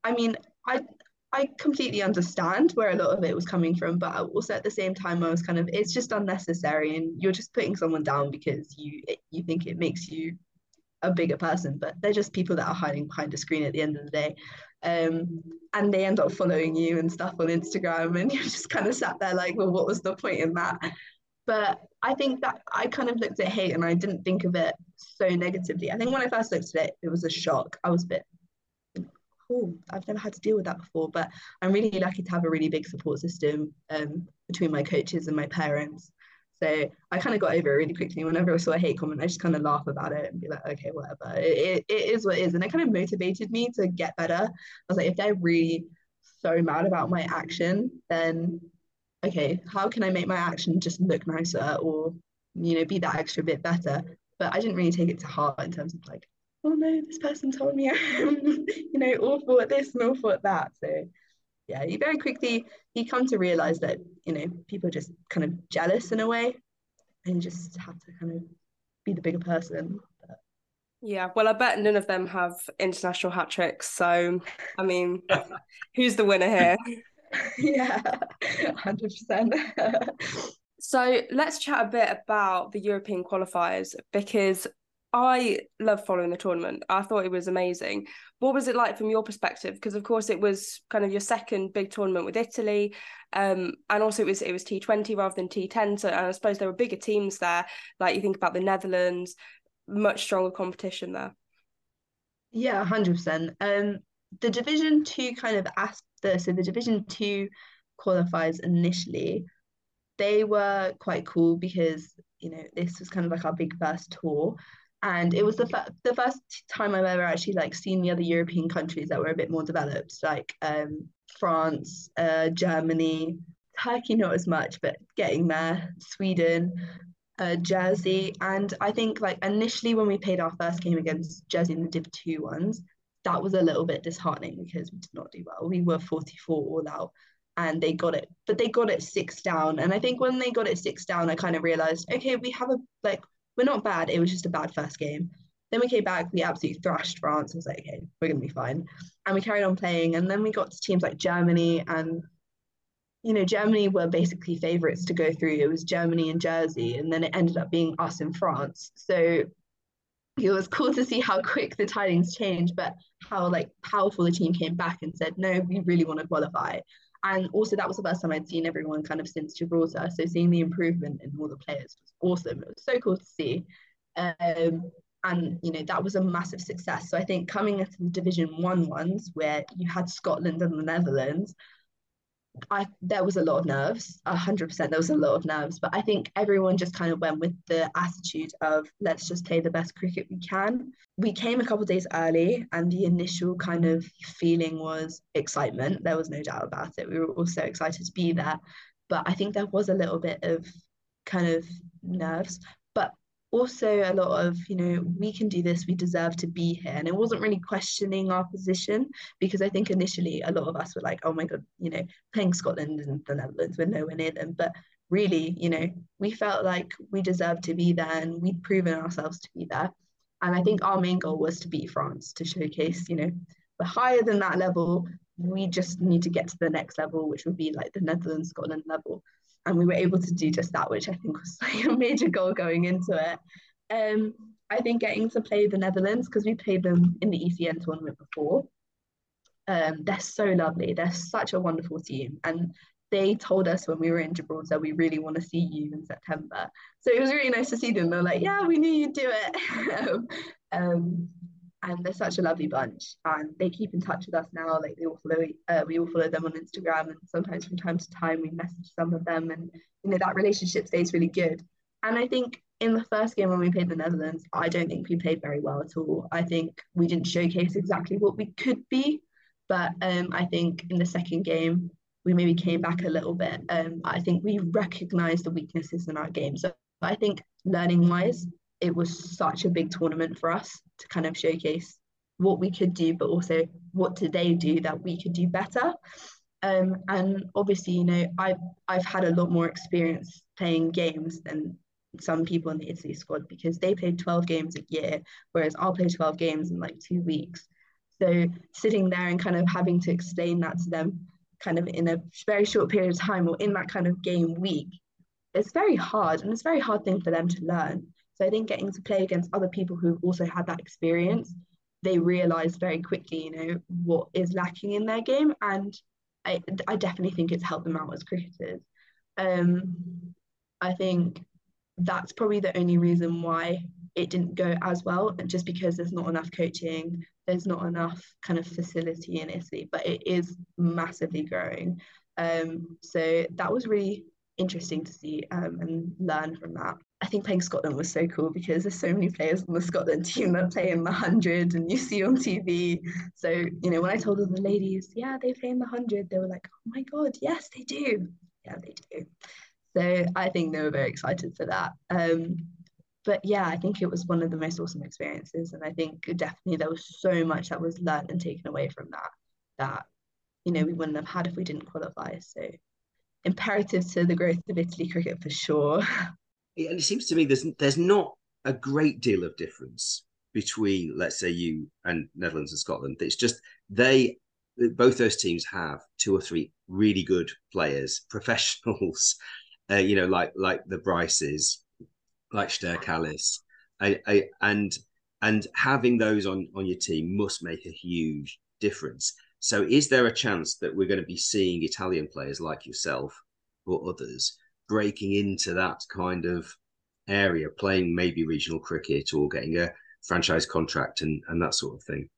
I mean, I I completely understand where a lot of it was coming from, but also at the same time, I was kind of it's just unnecessary, and you're just putting someone down because you you think it makes you a bigger person, but they're just people that are hiding behind a screen at the end of the day. Um, and they end up following you and stuff on Instagram, and you're just kind of sat there like, well, what was the point in that? But I think that I kind of looked at hate and I didn't think of it so negatively. I think when I first looked at it, it was a shock. I was a bit, oh, I've never had to deal with that before. But I'm really lucky to have a really big support system um, between my coaches and my parents. So I kind of got over it really quickly. Whenever I saw a hate comment, I just kind of laugh about it and be like, okay, whatever. It, it, it is what it is. And it kind of motivated me to get better. I was like, if they're really so mad about my action, then okay, how can I make my action just look nicer or, you know, be that extra bit better? But I didn't really take it to heart in terms of like, oh no, this person told me I'm, you know, awful at this and awful at that. So yeah, you very quickly you come to realize that you know people are just kind of jealous in a way, and just have to kind of be the bigger person. But... Yeah, well, I bet none of them have international hat tricks. So, I mean, who's the winner here? yeah, hundred percent. So let's chat a bit about the European qualifiers because I love following the tournament. I thought it was amazing. What was it like from your perspective? Because of course it was kind of your second big tournament with Italy, um, and also it was it was T Twenty rather than T Ten. So I suppose there were bigger teams there. Like you think about the Netherlands, much stronger competition there. Yeah, hundred percent. Um, the Division Two kind of asked the so the Division Two qualifiers initially, they were quite cool because you know this was kind of like our big first tour and it was the, f- the first time I've ever actually like seen the other European countries that were a bit more developed, like um, France, uh, Germany, Turkey, not as much, but getting there, Sweden, uh, Jersey, and I think like initially when we played our first game against Jersey in the Div Two ones, that was a little bit disheartening because we did not do well. We were 44 all out and they got it, but they got it six down. And I think when they got it six down, I kind of realized, okay, we have a like we're not bad. It was just a bad first game. Then we came back, we absolutely thrashed France. I was like, okay, we're gonna be fine. And we carried on playing. And then we got to teams like Germany and you know, Germany were basically favourites to go through. It was Germany and Jersey, and then it ended up being us in France. So it was cool to see how quick the tidings changed, but how like powerful the team came back and said, no, we really want to qualify. And also, that was the first time I'd seen everyone kind of since Gibraltar. So seeing the improvement in all the players was awesome. It was so cool to see. Um, and you know that was a massive success. So I think coming into the Division One ones where you had Scotland and the Netherlands, I there was a lot of nerves, hundred percent. There was a lot of nerves, but I think everyone just kind of went with the attitude of let's just play the best cricket we can. We came a couple days early, and the initial kind of feeling was excitement. There was no doubt about it. We were all so excited to be there, but I think there was a little bit of kind of nerves also a lot of you know we can do this we deserve to be here. And it wasn't really questioning our position because i think initially a lot of us were like oh my god you know playing scotland and the netherlands we're nowhere near them. But really you know we felt like we deserved to be there and we'd proven ourselves to be there. And i think our main goal was to beat france to showcase you know we're higher than that level. We just need to get to the next level which would be like the netherlands scotland level and we were able to do just that, which I think was like a major goal going into it. Um, I think getting to play the Netherlands because we played them in the ECN tournament before. Um, they're so lovely. They're such a wonderful team, and they told us when we were in Gibraltar we really want to see you in September. So it was really nice to see them. They're like, yeah, we knew you'd do it. um, and they're such a lovely bunch. And they keep in touch with us now like they all follow uh, we all follow them on instagram and sometimes from time to time we message some of them and you know that relationship stays really good. And i think in the first game when we played the netherlands i don't think we played very well at all. I think we didn't showcase exactly what we could be but um, i think in the second game we maybe came back a little bit. Um, i think we recognized the weaknesses in our game. So i think learning wise it was such a big tournament for us to kind of showcase what we could do, but also what did they do that we could do better. Um, and obviously, you know, I've I've had a lot more experience playing games than some people in the Italy squad because they played 12 games a year, whereas I'll play 12 games in like two weeks. So sitting there and kind of having to explain that to them kind of in a very short period of time or in that kind of game week, it's very hard and it's a very hard thing for them to learn. So I think getting to play against other people who also had that experience, they realize very quickly, you know, what is lacking in their game. And I, I definitely think it's helped them out as cricketers. Um, I think that's probably the only reason why it didn't go as well, just because there's not enough coaching, there's not enough kind of facility in Italy, but it is massively growing. Um, so that was really interesting to see um, and learn from that. I think playing Scotland was so cool because there's so many players on the Scotland team that play in the hundred and you see on TV. So, you know, when I told all the ladies, yeah, they play in the hundred, they were like, oh my God, yes, they do. Yeah, they do. So I think they were very excited for that. Um, but yeah, I think it was one of the most awesome experiences. And I think definitely there was so much that was learned and taken away from that, that, you know, we wouldn't have had if we didn't qualify. So imperative to the growth of Italy cricket for sure. and it seems to me there's there's not a great deal of difference between let's say you and Netherlands and Scotland. It's just they both those teams have two or three really good players, professionals, uh, you know, like like the Bryces, like Sterre Kalis, I, I, and and having those on on your team must make a huge difference. So, is there a chance that we're going to be seeing Italian players like yourself or others breaking into that kind of area, playing maybe regional cricket or getting a franchise contract and, and that sort of thing?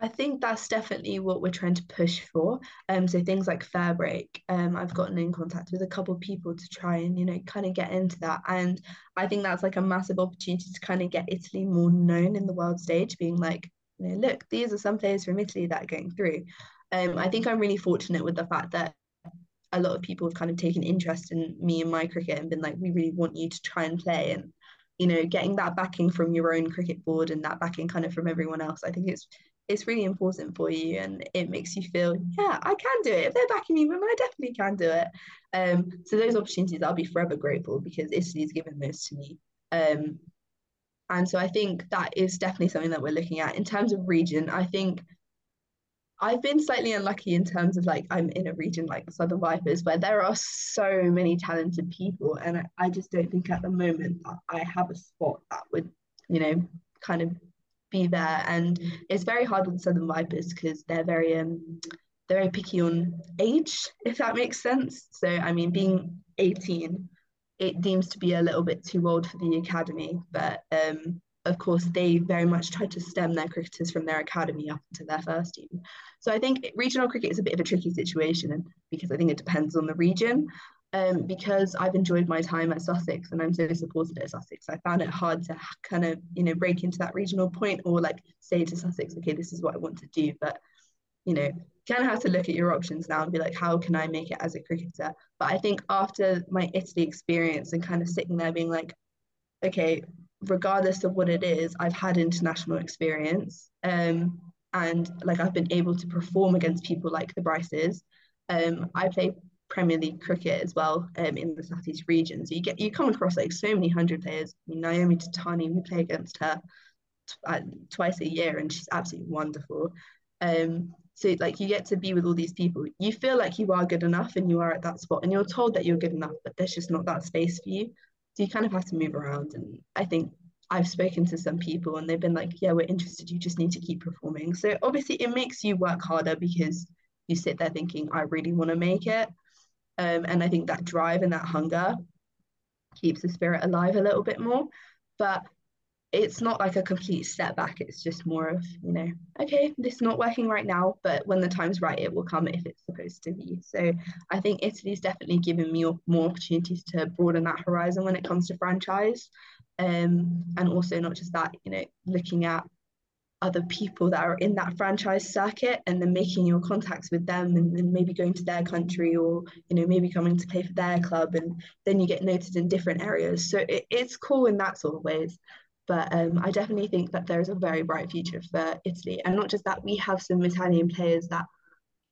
I think that's definitely what we're trying to push for. Um, so things like FairBreak. Um, I've gotten in contact with a couple of people to try and you know kind of get into that, and I think that's like a massive opportunity to kind of get Italy more known in the world stage, being like, you know, look, these are some players from Italy that are going through. Um, I think I'm really fortunate with the fact that a lot of people have kind of taken interest in me and my cricket and been like, we really want you to try and play. And, you know, getting that backing from your own cricket board and that backing kind of from everyone else, I think it's it's really important for you and it makes you feel, yeah, I can do it. If they're backing me, then I definitely can do it. Um, so those opportunities I'll be forever grateful because Italy's given those to me. Um, and so I think that is definitely something that we're looking at. In terms of region, I think I've been slightly unlucky in terms of like I'm in a region like the Southern Vipers where there are so many talented people, and I just don't think at the moment I have a spot that would, you know, kind of be there. And it's very hard with Southern Vipers because they're very um they're very picky on age, if that makes sense. So I mean, being 18, it deems to be a little bit too old for the academy, but um of course, they very much try to stem their cricketers from their academy up into their first team. So I think regional cricket is a bit of a tricky situation because I think it depends on the region. Um, because I've enjoyed my time at Sussex and I'm so supported at Sussex, I found it hard to kind of, you know, break into that regional point or like say to Sussex, okay, this is what I want to do. But, you know, kind of have to look at your options now and be like, how can I make it as a cricketer? But I think after my Italy experience and kind of sitting there being like, okay, regardless of what it is, I've had international experience. Um, and like I've been able to perform against people like the Bryces. Um, I play Premier League cricket as well um, in the Southeast region. So you get you come across like so many hundred players. I mean, Naomi Dattani, we play against her uh, twice a year, and she's absolutely wonderful. Um, so like you get to be with all these people. You feel like you are good enough, and you are at that spot, and you're told that you're good enough, but there's just not that space for you. So you kind of have to move around. And I think I've spoken to some people and they've been like, yeah, we're interested. You just need to keep performing. So obviously it makes you work harder because you sit there thinking, I really want to make it. Um, and I think that drive and that hunger keeps the spirit alive a little bit more. But it's not like a complete setback. It's just more of, you know, okay, this is not working right now, but when the time's right, it will come if it's supposed to be. So I think Italy's definitely given me more opportunities to broaden that horizon when it comes to franchise. Um, and also not just that, you know, looking at other people that are in that franchise circuit and then making your contacts with them and then maybe going to their country or you know maybe coming to play for their club and then you get noted in different areas so it, it's cool in that sort of ways but um, I definitely think that there is a very bright future for Italy. And not just that, we have some Italian players that,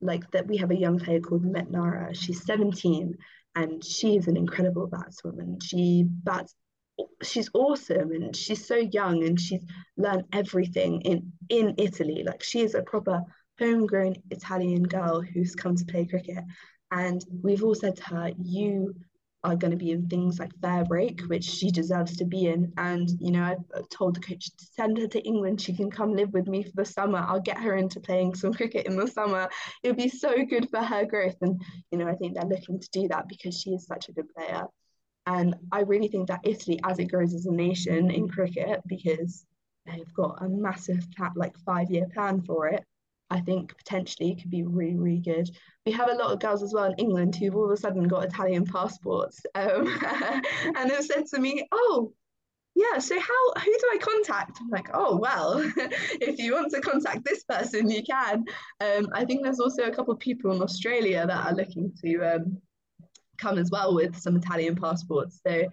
like, that we have a young player called Metnara. She's 17 and she is an incredible batswoman. She bats, she's awesome and she's so young and she's learned everything in, in Italy. Like, she is a proper homegrown Italian girl who's come to play cricket. And we've all said to her, you are going to be in things like FairBreak, which she deserves to be in. And, you know, I've told the coach to send her to England. She can come live with me for the summer. I'll get her into playing some cricket in the summer. It'll be so good for her growth. And, you know, I think they're looking to do that because she is such a good player. And I really think that Italy, as it grows as a nation in cricket, because they've got a massive, like five year plan for it, I think potentially could be really, really good. We have a lot of girls as well in England who've all of a sudden got Italian passports um, and have said to me, oh, yeah, so how who do I contact? I'm like, oh well, if you want to contact this person, you can. Um, I think there's also a couple of people in Australia that are looking to um, come as well with some Italian passports. So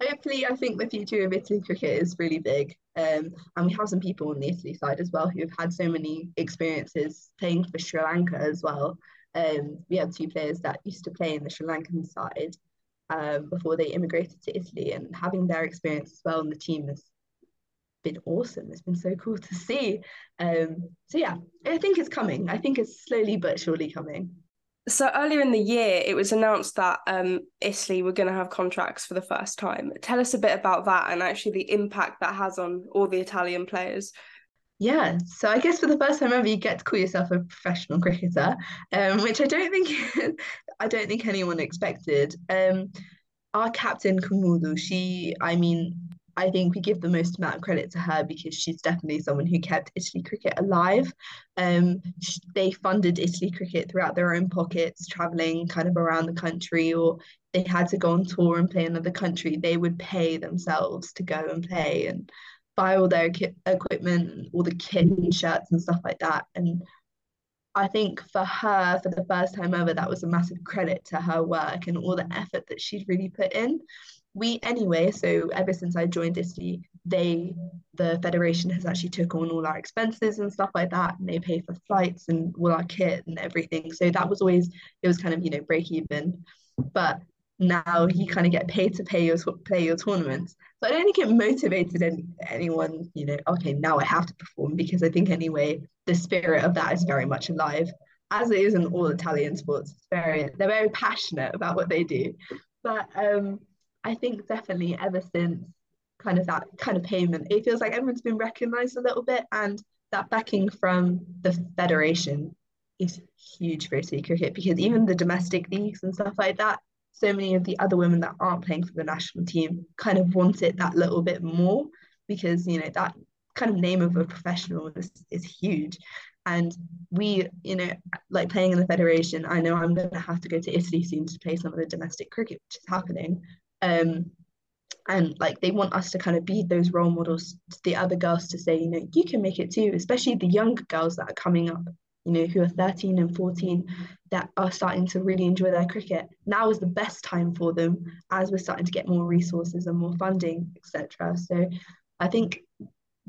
hopefully, I think the future of Italy cricket is really big. Um, and we have some people on the Italy side as well who have had so many experiences playing for Sri Lanka as well. Um, we have two players that used to play in the Sri Lankan side um, before they immigrated to Italy, and having their experience as well in the team has been awesome. It's been so cool to see. Um, so yeah, I think it's coming. I think it's slowly but surely coming. So earlier in the year, it was announced that um, Italy were going to have contracts for the first time. Tell us a bit about that and actually the impact that has on all the Italian players. Yeah, so I guess for the first time ever, you get to call yourself a professional cricketer, um, which I don't think I don't think anyone expected. Um, our captain Khumbulo, she, I mean, I think we give the most amount of credit to her because she's definitely someone who kept Italy cricket alive. Um, they funded Italy cricket throughout their own pockets, traveling kind of around the country, or they had to go on tour and play in another country. They would pay themselves to go and play and buy all their ki- equipment, all the kit and shirts and stuff like that. And I think for her, for the first time ever, that was a massive credit to her work and all the effort that she'd really put in we anyway so ever since i joined italy they the federation has actually took on all our expenses and stuff like that and they pay for flights and all our kit and everything. So that was always it was kind of you know break even. But now you kind of get paid to pay your play your tournaments. So i don't think it motivated any, anyone you know okay now i have to perform because i think anyway the spirit of that is very much alive. As it is in all italian sports it's very they're very passionate about what they do. But um I think definitely ever since kind of that kind of payment, it feels like everyone's been recognised a little bit, and that backing from the federation is huge for Italy cricket because even the domestic leagues and stuff like that, so many of the other women that aren't playing for the national team kind of want it that little bit more. because you know that kind of name of a professional is, is huge and we you know like playing in the federation i know i'm going to have to go to italy soon to play some of the domestic cricket which is happening um and like they want us to kind of be those role models to the other girls to say you know you can make it too especially the younger girls that are coming up you know who are 13 and 14 that are starting to really enjoy their cricket. Now is the best time for them as we're starting to get more resources and more funding etc so i think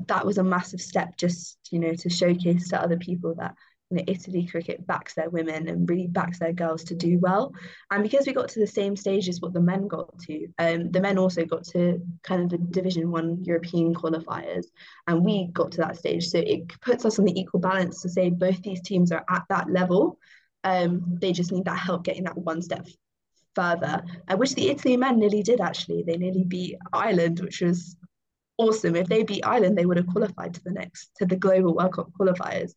that was a massive step just you know to showcase to other people that you know, Italy cricket backs their women and really backs their girls to do well. And because we got to the same stage as what the men got to, um, the men also got to kind of the Division One European qualifiers, and we got to that stage. So it puts us on the equal balance to say both these teams are at that level. Um, they just need that help getting that one step further, uh, which the Italy men nearly did actually. They nearly beat Ireland, which was awesome. If they beat Ireland, they would have qualified to the next to the global World Cup qualifiers.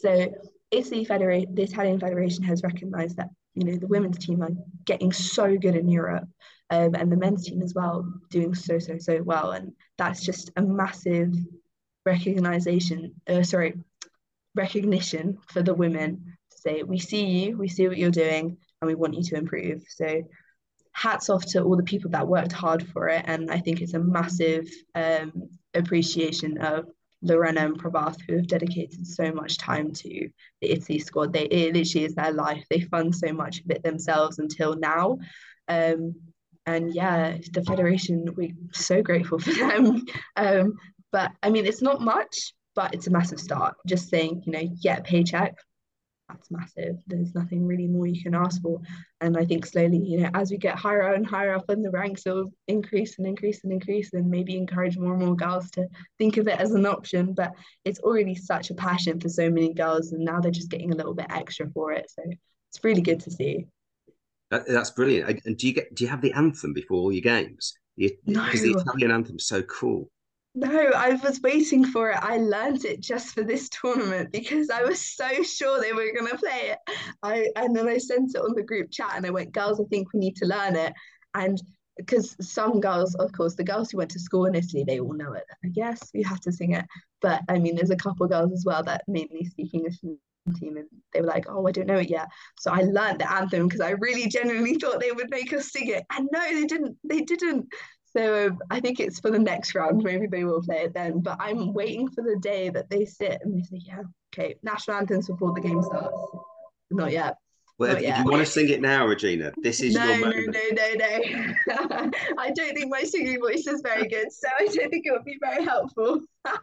So Italy Federation, the Italian Federation has recognised that you know the women's team are getting so good in Europe, um, and the men's team as well doing so so so well, and that's just a massive recognition. Uh, sorry, recognition for the women to say we see you, we see what you're doing, and we want you to improve. So hats off to all the people that worked hard for it. And I think it's a massive um, appreciation of Lorena and Prabhath, who have dedicated so much time to the Italy squad. They it literally is their life. They fund so much of it themselves until now. Um, and yeah, the federation, we're so grateful for them. Um, but I mean, it's not much, but it's a massive start. Just saying, you know, get a paycheck, that's massive. There's nothing really more you can ask for. And I think slowly, you know, as we get higher and higher up in the ranks, it'll increase and increase and increase and maybe encourage more and more girls to think of it as an option. But it's already such a passion for so many girls, and now they're just getting a little bit extra for it. So it's really good to see. That, that's brilliant. And do you get do you have the anthem before all your games? Because no. the Italian anthem is so cool. No, I was waiting for it. I learned it just for this tournament because I was so sure they were going to play it. I and then I sent it on the group chat and I went, "Girls, I think we need to learn it." And because some girls, of course, the girls who went to school in Italy, they all know it. Yes, we have to sing it. But I mean, there's a couple of girls as well that mainly speak English team and they were like oh i don't know it yet so i learned the anthem because i really genuinely thought they would make us sing it and no they didn't they didn't so um, I think it's for the next round. Maybe they will play it then. But I'm waiting for the day that they sit and they say, "Yeah, okay, national anthems before the game starts." Not yet. Well, Not if, yet. you want to sing it now, Regina, this is no, your no, moment. no, no, no. I don't think my singing voice is very good, so I don't think it would be very helpful.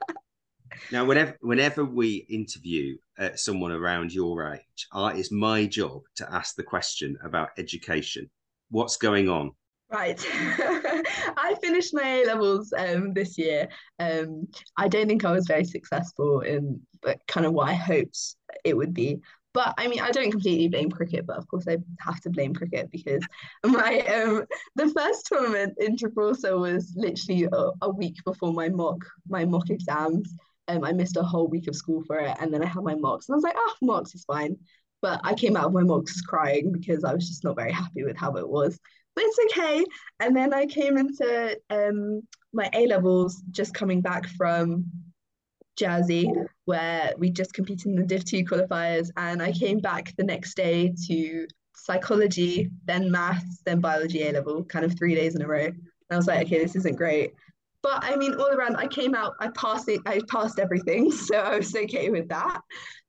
Now, whenever whenever we interview uh, someone around your age, I, it's my job to ask the question about education. What's going on? Right. I finished my A levels um, this year. Um, I don't think I was very successful in but kind of what I hoped it would be. But I mean, I don't completely blame cricket, but of course I have to blame cricket because my um the first tournament in Gibraltar was literally a, a week before my mock my mock exams. Um, I missed a whole week of school for it, and then I had my mocks, and I was like, oh, mocks is fine. But I came out of my mocks crying because I was just not very happy with how it was but it's okay. And then I came into um, my A levels just coming back from Jersey, where we just competed in the Div 2 qualifiers. And I came back the next day to psychology, then maths, then biology A level, kind of three days in a row. And I was like, okay, this isn't great. But I mean, all around, I came out, I passed it, I passed everything. So I was okay with that.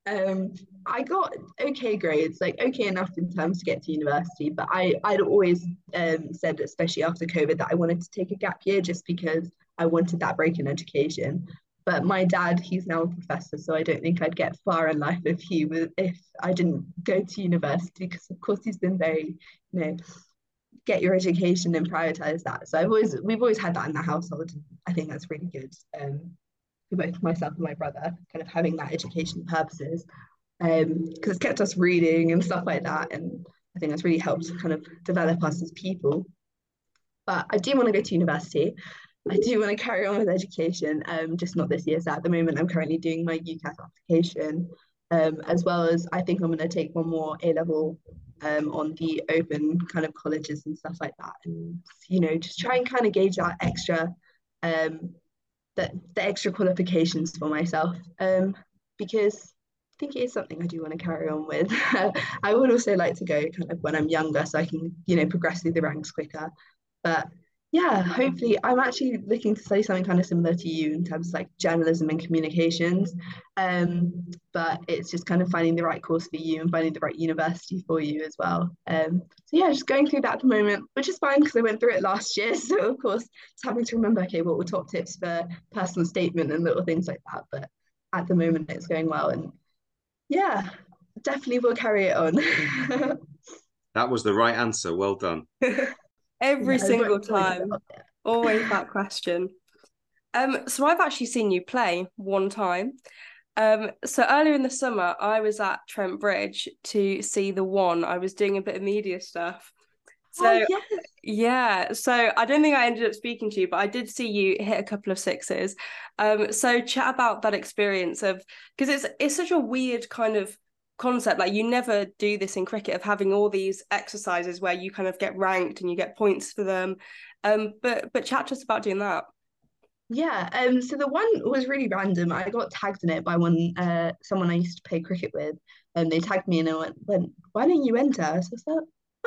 Um, I got okay grades, like okay enough in terms to get to university. But I, I'd always um, said, especially after COVID, that I wanted to take a gap year just because I wanted that break in education. But my dad, he's now a professor, so I don't think I'd get far in life if he was if I didn't go to university. Because of course he's been very, you know, get your education and prioritize that. So I've always we've always had that in the household. I think that's really good. Um, for both myself and my brother, kind of having that education purposes, because um, it's kept us reading and stuff like that, and I think that's really helped kind of develop us as people. But I do want to go to university. I do want to carry on with education, um, just not this year. So at the moment, I'm currently doing my UCAS application, um, as well as I think I'm going to take one more A level um, on the open kind of colleges and stuff like that, and you know, just try and kind of gauge that extra um, the, the extra qualifications for myself um, because think it is something I do want to carry on with. I would also like to go kind of when I'm younger so I can, you know, progress through the ranks quicker. But yeah, hopefully I'm actually looking to say something kind of similar to you in terms of like journalism and communications. Um, but it's just kind of finding the right course for you and finding the right university for you as well. Um, so yeah, just going through that at the moment, which is fine because I went through it last year. So of course, just having to remember, okay, what were top tips for personal statement and little things like that. But at the moment, it's going well, and yeah, definitely will carry it on. that was the right answer. Well done. Every yeah, single time. Always that question. Um, so I've actually seen you play one time. Um, so earlier in the summer, I was at Trent Bridge to see the one. I was doing a bit of media stuff. So oh, yes. yeah, so I don't think I ended up speaking to you, but I did see you hit a couple of sixes. Um, so chat about that experience of because it's it's such a weird kind of concept like you never do this in cricket of having all these exercises where you kind of get ranked and you get points for them um but but chat to us about doing that yeah um so the one was really random i got tagged in it by one uh someone i used to play cricket with and they tagged me and i went, went why don't you enter so i was like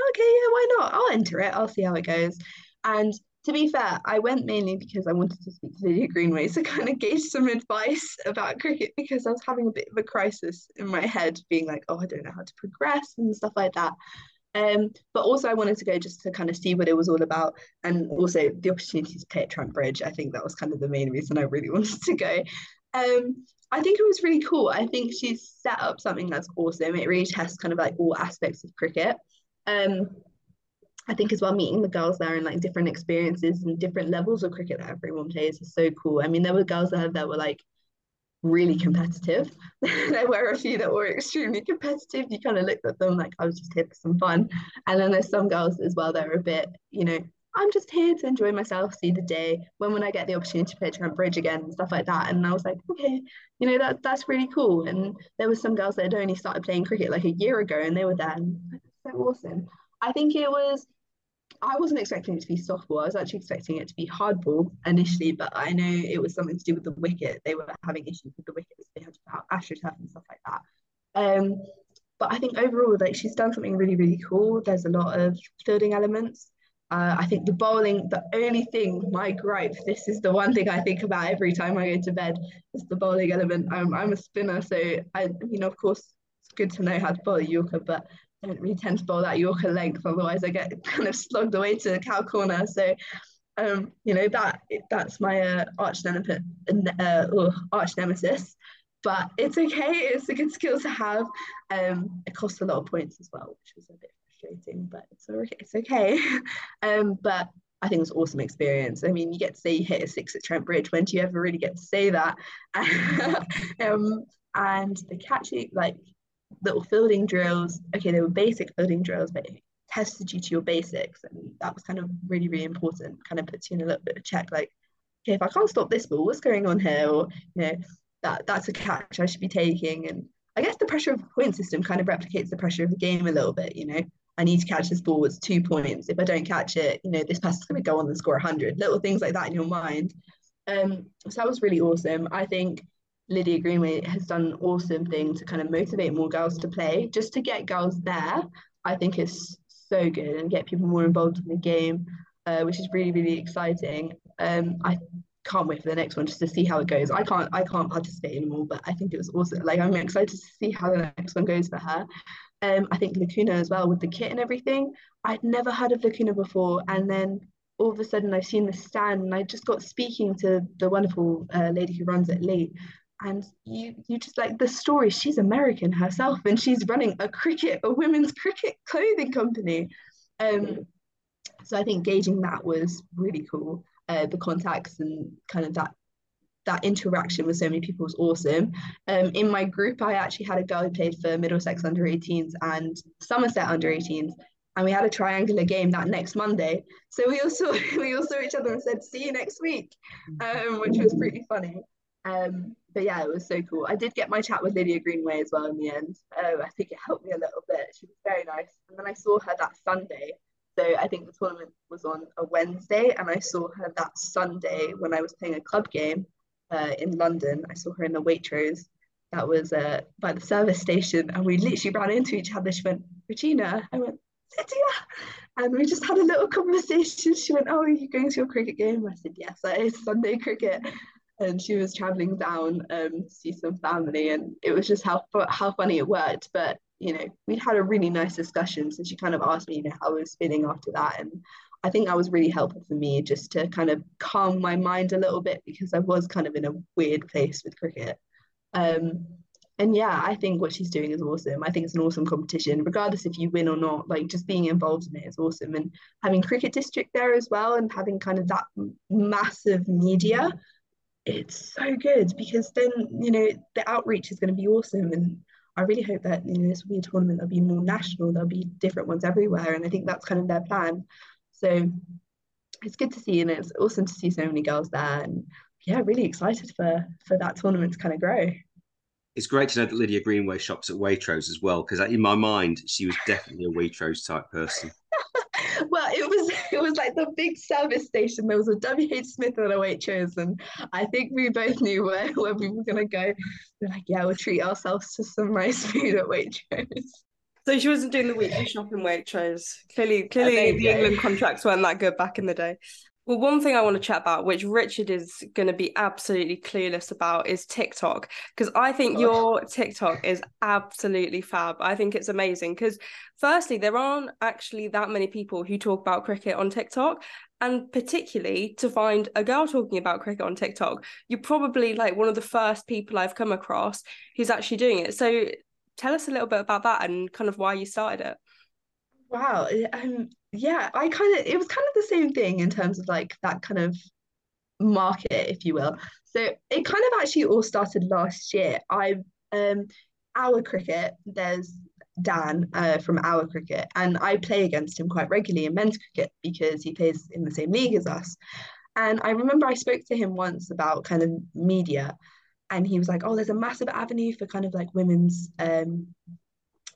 okay yeah why not i'll enter it i'll see how it goes and to be fair, I went mainly because I wanted to speak to Lydia Greenway to kind of gauge some advice about cricket because I was having a bit of a crisis in my head, being like, oh, I don't know how to progress and stuff like that. Um, but also I wanted to go just to kind of see what it was all about, and also the opportunity to play at Trent Bridge. I think that was kind of the main reason I really wanted to go. Um, I think it was really cool. I think she's set up something that's awesome. It really tests kind of like all aspects of cricket. Um, I think as well meeting the girls there and like different experiences and different levels of cricket that everyone plays is so cool. I mean, there were girls there that were like really competitive. there were a few that were extremely competitive. You kind of looked at them like I was just here for some fun. And then there's some girls as well that are a bit, you know, I'm just here to enjoy myself, see the day. When when I get the opportunity to play Trent Bridge again and stuff like that. And I was like, okay, you know, that that's really cool. And there were some girls that had only started playing cricket like a year ago and they were there and so awesome. I think it was I wasn't expecting it to be softball. I was actually expecting it to be hardball initially, but I know it was something to do with the wicket. They were having issues with the wickets. They had to put out AstroTurf and stuff like that. Um, but I think overall, like she's done something really, really cool. There's a lot of fielding elements. Uh, I think the bowling, the only thing, my gripe, this is the one thing I think about every time I go to bed, is the bowling element. I'm, I'm a spinner, so I, you know, of course, it's good to know how to bowl a Yorker, but don't to bowl that Yorker length, otherwise I get kind of slogged away to the cow corner. So, um, you know that that's my uh, arch nemesis, uh, arch nemesis. But it's okay. It's a good skill to have. Um, it costs a lot of points as well, which was a bit frustrating, but it's okay. It's okay. um, but I think it's awesome experience. I mean, you get to say you hit a six at Trent Bridge. When do you ever really get to say that? um, and the catching, like little fielding drills. Okay, they were basic fielding drills, but it tested you to your basics, and that was kind of really, really important. Kind of puts you in a little bit of check, like, okay, if I can't stop this ball, what's going on here? Or you know, that that's a catch I should be taking. And I guess the pressure of the point system kind of replicates the pressure of the game a little bit. You know, I need to catch this ball. It's two points. If I don't catch it, you know, this person's going to go on and score 100. Little things like that in your mind. Um, so that was really awesome. I think Lydia Greenway has done an awesome thing to kind of motivate more girls to play, just to get girls there. I think is so good and get people more involved in the game, uh, which is really really exciting. Um, I can't wait for the next one just to see how it goes. I can't I can't participate anymore, but I think it was awesome. Like I'm excited to see how the next one goes for her. Um, I think Lacuna as well with the kit and everything. I'd never heard of Lacuna before, and then all of a sudden I've seen the stand and I just got speaking to the wonderful uh, lady who runs it, Lee, and you you just like the story she's american herself and she's running a cricket a women's cricket clothing company um so i think gauging that was really cool uh, the contacts and kind of that that interaction with so many people was awesome. Um, in my group, I actually had a girl who played for Middlesex under 18s and Somerset under 18s, and we had a triangular game that next Monday. So we also we all saw each other and said, "See you next week," um, which was pretty funny. Um, but yeah, it was so cool. I did get my chat with Lydia Greenway as well in the end. Uh, I think it helped me a little bit. She was very nice. And then I saw her that Sunday. So I think the tournament was on a Wednesday, and I saw her that Sunday when I was playing a club game. uh, in London. I saw her in the Waitrose that was uh, by the service station, and we literally ran into each other. She went, Regina. I went, Lydia. And we just had a little conversation. She went, Oh, are you going to your cricket game? I said, Yes, it is Sunday cricket. And she was traveling down um, to see some family, and it was just how how funny it worked. But you know, we'd had a really nice discussion. So she kind of asked me, you know, how I was feeling after that, and I think that was really helpful for me just to kind of calm my mind a little bit because I was kind of in a weird place with cricket. Um, and yeah, I think what she's doing is awesome. I think it's an awesome competition, regardless if you win or not. Like just being involved in it is awesome, and having cricket district there as well, and having kind of that massive media, it's so good because then you know the outreach is going to be awesome, and I really hope that you know this will be a tournament that'll be more national. There'll be different ones everywhere, and I think that's kind of their plan. So it's good to see, and it's awesome to see so many girls there, and yeah, really excited for for that tournament to kind of grow. It's great to know that Lydia Greenway shops at Waitrose as well, because in my mind, she was definitely a Waitrose type person. Well, it was it was like the big service station. There was a WH Smith and a Waitrose, and I think we both knew where, where we were gonna go. We're like, yeah, we'll treat ourselves to some nice food at Waitrose. So she wasn't doing the weekly shopping Waitrose. Clearly, clearly the England contracts weren't that good back in the day. Well, one thing I want to chat about, which Richard is going to be absolutely clueless about, is TikTok. Because I think oh. your TikTok is absolutely fab. I think it's amazing. Because, firstly, there aren't actually that many people who talk about cricket on TikTok. And particularly to find a girl talking about cricket on TikTok, you're probably like one of the first people I've come across who's actually doing it. So, tell us a little bit about that and kind of why you started it. Wow. Um, yeah, I kind of, it was kind of the same thing in terms of like that kind of market, if you will. So it kind of actually all started last year. I, um, our cricket, there's Dan uh, from our cricket, and I play against him quite regularly in men's cricket because he plays in the same league as us. And I remember I spoke to him once about kind of media, and he was like, "Oh, there's a massive avenue for kind of like women's um,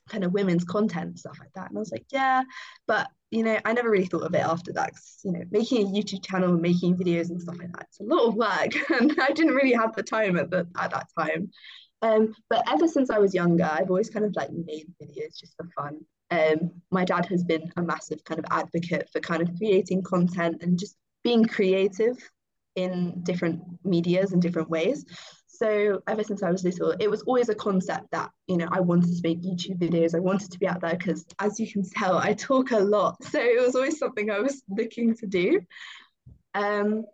kind of women's content stuff like that. And i was like yeah but you know i never really thought of it after that you know making a youtube channel and making videos and stuff like that it's a lot of work and i didn't really have the time at, the, at that time. Um, but ever since i was younger i've always kind of like made videos just for fun. Um, my dad has been a massive kind of advocate for kind of creating content and just being creative in different medias and different ways so ever since I was little, it was always a concept that, you know, I wanted to make YouTube videos. I wanted to be out there because as you can tell, I talk a lot. So it was always something I was looking to do. Um,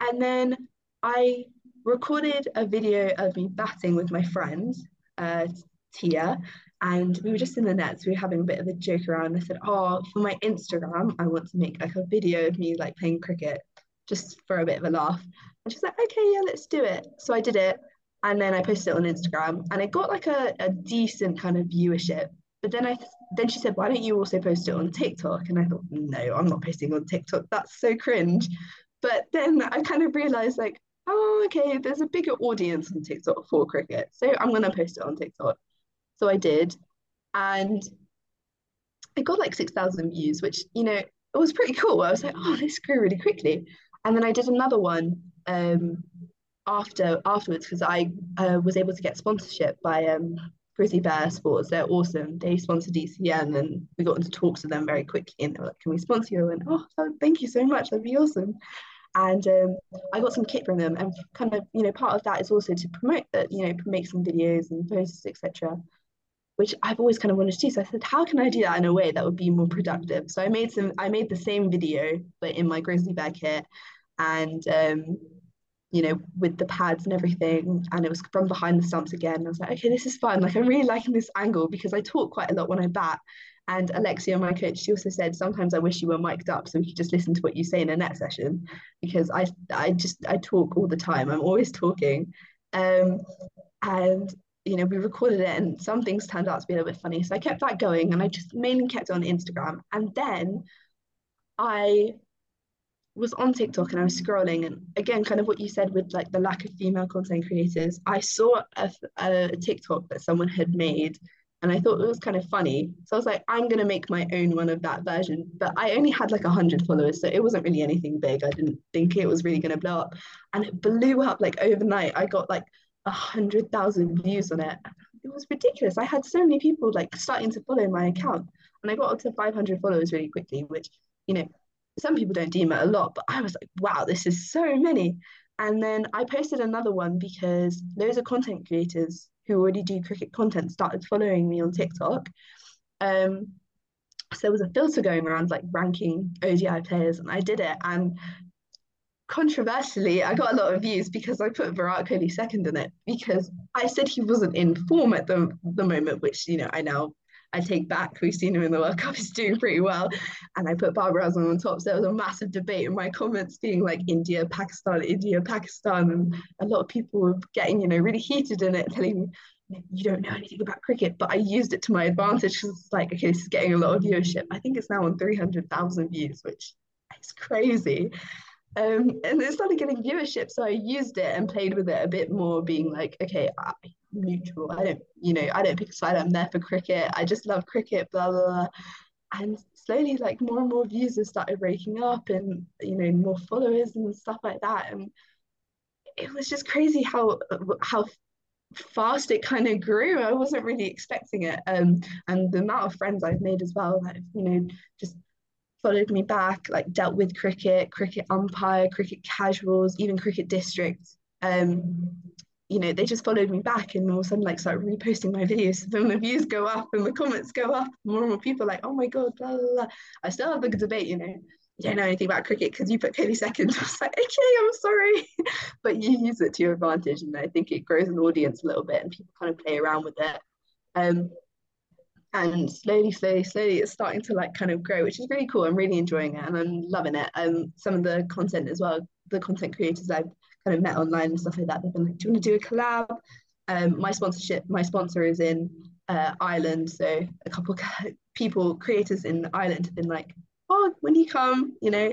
and then I recorded a video of me batting with my friend, uh, Tia, and we were just in the nets. We were having a bit of a joke around. I said, "Oh, for my Instagram, I want to make like a video of me like playing cricket, just for a bit of a laugh." And she's like, "Okay, yeah, let's do it." So I did it, and then I posted it on Instagram and it got like a, a decent kind of viewership. But then I then she said, why don't you also post it on TikTok? And I thought, no, I'm not posting on TikTok. That's so cringe. But then I kind of realized like, oh, okay, there's a bigger audience on TikTok for cricket. So I'm gonna post it on TikTok. So I did. And it got like 6,000 views, which, you know, it was pretty cool. I was like, oh, this grew really quickly. And then I did another one um, after afterwards because I uh, was able to get sponsorship by um, Grizzly Bear Sports. They're awesome. They sponsor DCN and we got into talks with them very quickly and they were like, can we sponsor you? Went, oh, thank you so much. That'd be awesome. And um, I got some kit from them and kind of, you know, part of that is also to promote that, you know, make some videos and posts, etc. Which I've always kind of wanted to do. So I said, how can I do that in a way that would be more productive? So I made some, I made the same video, but in my Grizzly Bear kit. And um, you know, with the pads and everything. And it was from behind the stumps again. And I was like, okay, this is fun. Like, I'm really liking this angle because I talk quite a lot when I bat. And Alexia, my coach, she also said, sometimes I wish you were mic'd up so we could just listen to what you say in a net session because I, I just, I talk all the time. I'm always talking. Um, and, you know, we recorded it and some things turned out to be a little bit funny. So I kept that going and I just mainly kept it on Instagram. And then I was on TikTok and I was scrolling, and again, kind of what you said with like the lack of female content creators, I saw a, a TikTok that someone had made, and I thought it was kind of funny. So I was like, I'm gonna make my own one of that version. But I only had like a hundred followers, so it wasn't really anything big. I didn't think it was really gonna blow up, and it blew up like overnight. I got like hundred thousand views on it. It was ridiculous. I had so many people like starting to follow my account, and I got up to 500 followers really quickly, which you know some people don't deem it a lot, but I was like, wow, this is so many. And then I posted another one because those are content creators who already do cricket content started following me on TikTok. Um, so there was a filter going around like ranking ODI players, and I did it. And controversially, I got a lot of views because I put Virat Kohli second in it because I said he wasn't in form at the the moment, which you know I now I take back. We've seen him in the World Cup; he's doing pretty well. And I put Babar Azam on top. So there was a massive debate in my comments, being like India, Pakistan, India, Pakistan, and a lot of people were getting you know really heated in it, telling me you don't know anything about cricket, but I used it to my advantage because it's like, okay, this is getting a lot of viewership. I think it's now on 300,000 views, which is crazy. Um, and it started getting viewership, so I used it and played with it a bit more, being like, okay, I, neutral. I don't, you know, I don't pick a side. I'm there for cricket. I just love cricket. Blah blah. blah. And slowly, like more and more views have started raking up, and you know, more followers and stuff like that. And it was just crazy how how fast it kind of grew. I wasn't really expecting it. Um, and the amount of friends I've made as well, that you know, just followed me back, like dealt with cricket, cricket umpire, cricket casuals, even cricket districts. Um, you know, they just followed me back and all of a sudden like start reposting my videos. So Then the views go up and the comments go up. More and more people like, oh my god, blah blah blah. I still have the debate, you know. You don't know anything about cricket because you put Kohli second. I was like, okay, I'm sorry. but you use it to your advantage and I think it grows an audience a little bit and people kind of play around with it. Um, and slowly, slowly, slowly, it's starting to like kind of grow, which is really cool. I'm really enjoying it and I'm loving it. Um, some of the content as well, the content creators I've kind of met online and stuff like that, they've been like, "Do you want to do a collab?" Um, my sponsorship, my sponsor is in uh, Ireland, so a couple people, creators in Ireland, have been like, "Oh, when you come, you know,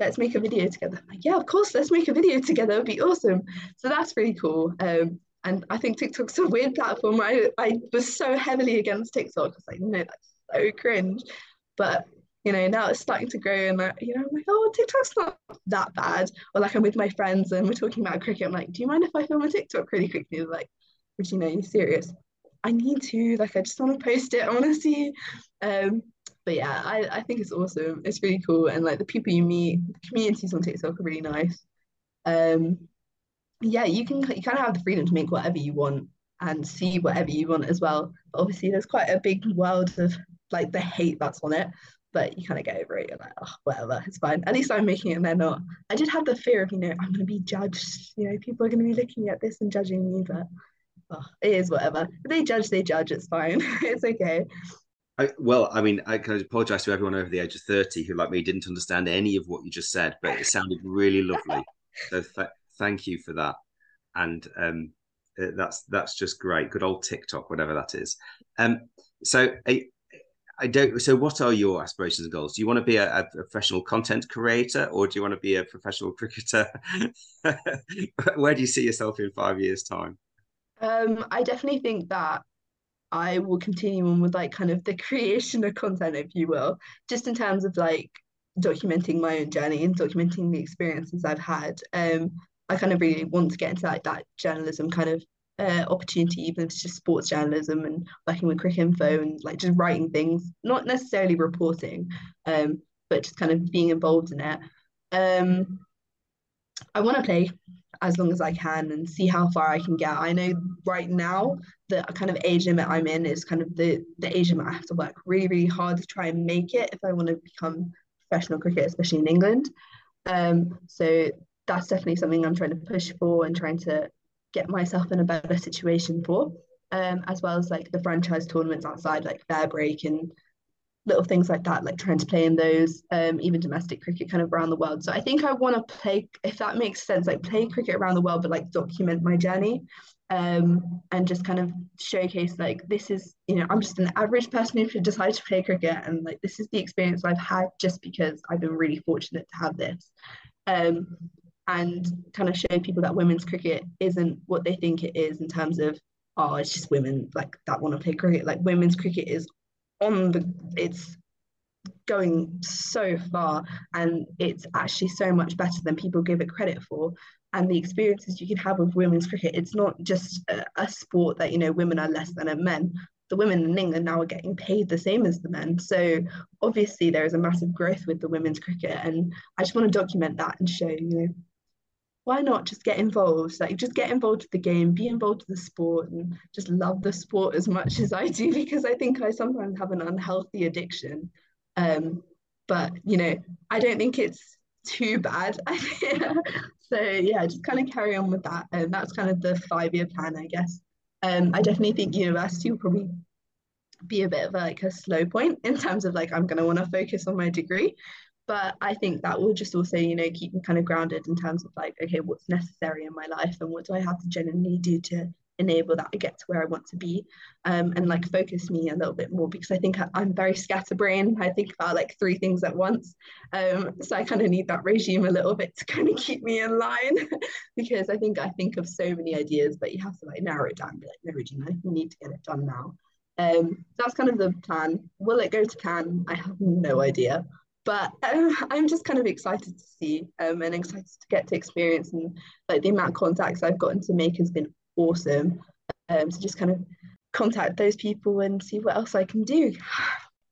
let's make a video together." I'm like, yeah, of course, let's make a video together. It'd be awesome. So that's really cool. Um, and I think TikTok's a weird platform. I, I was so heavily against TikTok. I was like, no, that's so cringe. But you know, now it's starting to grow and uh, you know, I'm like, oh, TikTok's not that bad. Or like I'm with my friends and we're talking about cricket. I'm like, do you mind if I film a TikTok really quickly? They're like, Regina, are you serious? I need to, like, I just want to post it. I want to see. Um, but yeah, I, I think it's awesome. It's really cool. And like the people you meet, the communities on TikTok are really nice. Um, yeah, you can you kind of have the freedom to make whatever you want and see whatever you want as well. But obviously, there's quite a big world of like the hate that's on it, but you kind of get over it. You're like, oh, whatever, it's fine. At least I'm making it and they're not. I did have the fear of, you know, I'm going to be judged. You know, people are going to be looking at this and judging me, but oh, it is whatever. If they judge, they judge. It's fine. it's okay. I, well, I mean, I can apologize to everyone over the age of 30 who, like me, didn't understand any of what you just said, but it sounded really lovely. So th- thank you for that. And um, uh, that's that's just great. Good old TikTok, whatever that is. Um, so I, I don't. So, what are your aspirations and goals? Do you want to be a, a professional content creator, or do you want to be a professional cricketer? Where do you see yourself in five years' time? Um, I definitely think that I will continue on with like kind of the creation of content, if you will, just in terms of like documenting my own journey and documenting the experiences I've had. Um, I kind of really want to get into like that journalism kind of uh, opportunity, even if it's just sports journalism and working with Cricinfo and like just writing things, not necessarily reporting, um, but just kind of being involved in it. Um, I want to play as long as I can and see how far I can get. I know right now the kind of age limit I'm in is kind of the the age limit I have to work really really hard to try and make it if I want to become professional cricket, especially in England. Um, so that's definitely something I'm trying to push for and trying to get myself in a better situation for, um, as well as like the franchise tournaments outside, like FairBreak and little things like that, like trying to play in those, um, even domestic cricket kind of around the world. So I think I want to play, if that makes sense, like play cricket around the world, but like document my journey. Um, and just kind of showcase like this is you know I'm just an average person who decided to play cricket and like this is the experience I've had just because I've been really fortunate to have this um, and kind of show people that women's cricket isn't what they think it is in terms of oh, it's just women like that want to play cricket. Like women's cricket is on the it's going so far and it's actually so much better than people give it credit for. And the experiences you can have with women's cricket it's not just a, a, sport that you know women are less than men the women in england now are getting paid the same as the men. So obviously there is a massive growth with the women's cricket and i just want to document that and show you know why not just get involved like just get involved with the game be involved with the sport and just love the sport as much as i do because i think i sometimes have an unhealthy addiction um, but you know, I don't think it's too bad. so yeah, just kind of carry on with that. And that's kind of the five-year plan, I guess. Um, I definitely think university will probably be a bit of a, like a slow point in terms of like I'm gonna want to focus on my degree. But I think that will just also, you know, keep me kind of grounded in terms of like, okay, what's necessary in my life and what do I have to genuinely do to enable that I get to where I want to be um, and like focus me a little bit more because I think I, am very scatterbrained. I think about like three things at once. Um, so I kind of need that regime a little bit to kind of keep me in line because I think I think of so many ideas, but you have to like narrow it down. Be like, no, Regina, you need to get it done now. Um, that's kind of the plan. Will it go to Cannes? I have no idea but um, I'm just kind of excited to see um, and excited to get to experience and like the amount of contacts I've gotten to make has been awesome. Um, so just kind of contact those people and see what else I can do.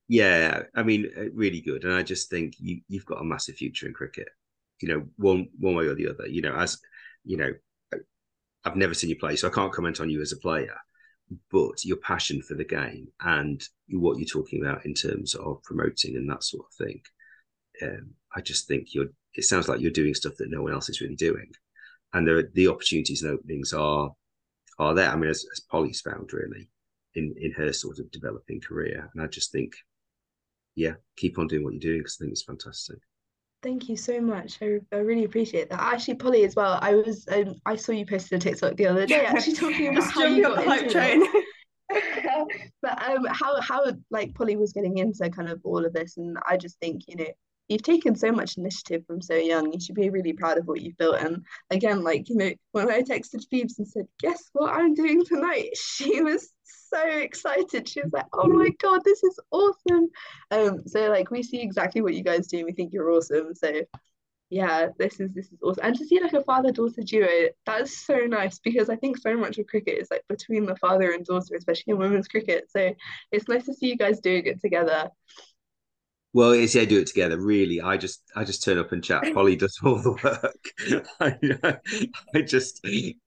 Yeah, I mean, uh, really good. And I just think you you've got a massive future in cricket. You know, one one way or the other. You know, as you know, I've never seen you play, so I can't comment on you as a player. But your passion for the game and what you're talking about in terms of promoting and that sort of thing, um, I just think you're. It sounds like you're doing stuff that no one else is really doing and the the opportunities and openings are are there. I mean, as, as Polly's found really in in her sort of developing career, and I just think, yeah, keep on doing what you're doing because I think it's fantastic. Thank you so much. I, I really appreciate that. Actually, Polly, as well. I was um, I saw you posted a TikTok the other day, actually talking about how you got into train. but um, how how like Polly was getting into kind of all of this, and I just think you know you've taken so much initiative from so young. You should be really proud of what you've built. And again, like, you know, when I texted Phoebes and said, guess what I'm doing tonight? She was so excited. She was like, oh my God, this is awesome. Um, so like we see exactly what you guys do and we think you're awesome. So yeah, this is this is awesome. And to see like a father-daughter duo, that's so nice because I think so much of cricket is like between the father and daughter, especially in women's cricket. So it's nice to see you guys doing it together. Well, it's yeah, do it together. Really, I just I just turn up and chat. Polly does all the work. I, I just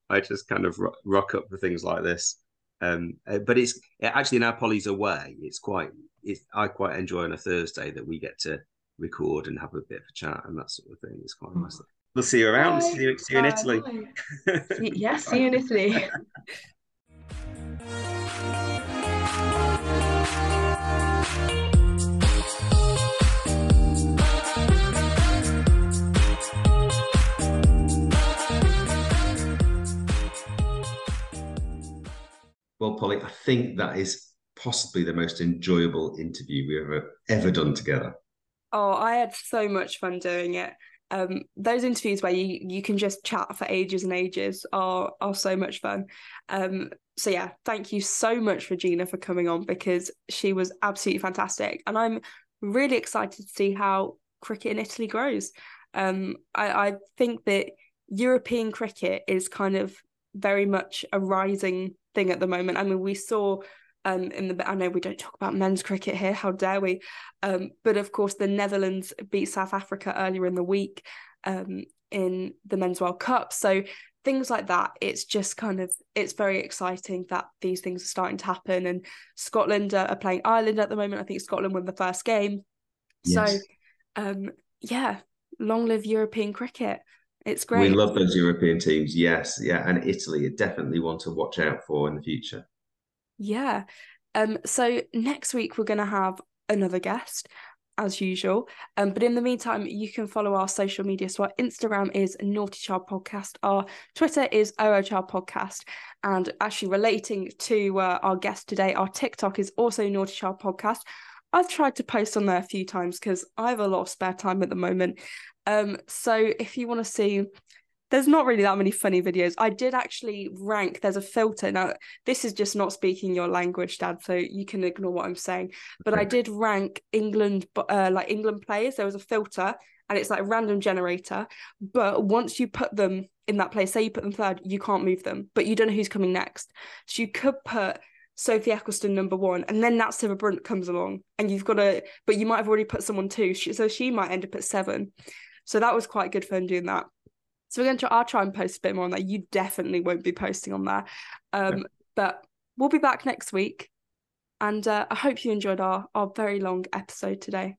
I just kind of rock up for things like this. Um, uh, but it's actually now Polly's away. It's quite it's I quite enjoy on a Thursday that we get to record and have a bit of a chat and that sort of thing. It's quite nice. We'll see you around. See you, see you in Italy. yes, see you in Italy. Polly, I think that is possibly the most enjoyable interview we've ever ever done together. Oh, I had so much fun doing it. Um, those interviews where you you can just chat for ages and ages are are so much fun. Um, so yeah, thank you so much, Regina, for coming on because she was absolutely fantastic, and I'm really excited to see how cricket in Italy grows. Um, I, I think that European cricket is kind of very much a rising thing at the moment. I mean, we saw um, in the I know we don't talk about men's cricket here, how dare we? Um, but of course, the Netherlands beat South Africa earlier in the week um, in the Men's World Cup. So things like that, it's just kind of it's very exciting that these things are starting to happen. And Scotland are, playing Ireland at the moment. I think Scotland won the first game. Yes. So um, yeah, long live European cricket. It's great. We love those European teams. Yes, yeah, and Italy, definitely one to watch out for in the future. Yeah. Um. So next week we're going to have another guest, as usual. Um. But in the meantime, you can follow our social media. So our Instagram is Noughtie Child Podcast. Our Twitter is OO Child Podcast. And actually, relating to uh, our guest today, our TikTok is also Noughtie Child Podcast. I've tried to post on there a few times because I have a lot of spare time at the moment. Um, so if you want to see there's not really that many funny videos. I did actually rank. There's a filter now. This is just not speaking your language, Dad, so you can ignore what I'm saying. But I did rank England, uh, like England players. There was a filter, and it's like a random generator. But once you put them in that place, say you put them third, you can't move them, but you don't know who's coming next. So you could put Sophie Ecclestone number one, and then Nat Sciver-Brunt comes along, and you've got to, but you might have already put someone two, so she might end up at seven. So that was quite good fun doing that. So we're going to I'll try and post a bit more on that. You definitely won't be posting on there, um, yeah. but we'll be back next week, and uh, I hope you enjoyed our our very long episode today.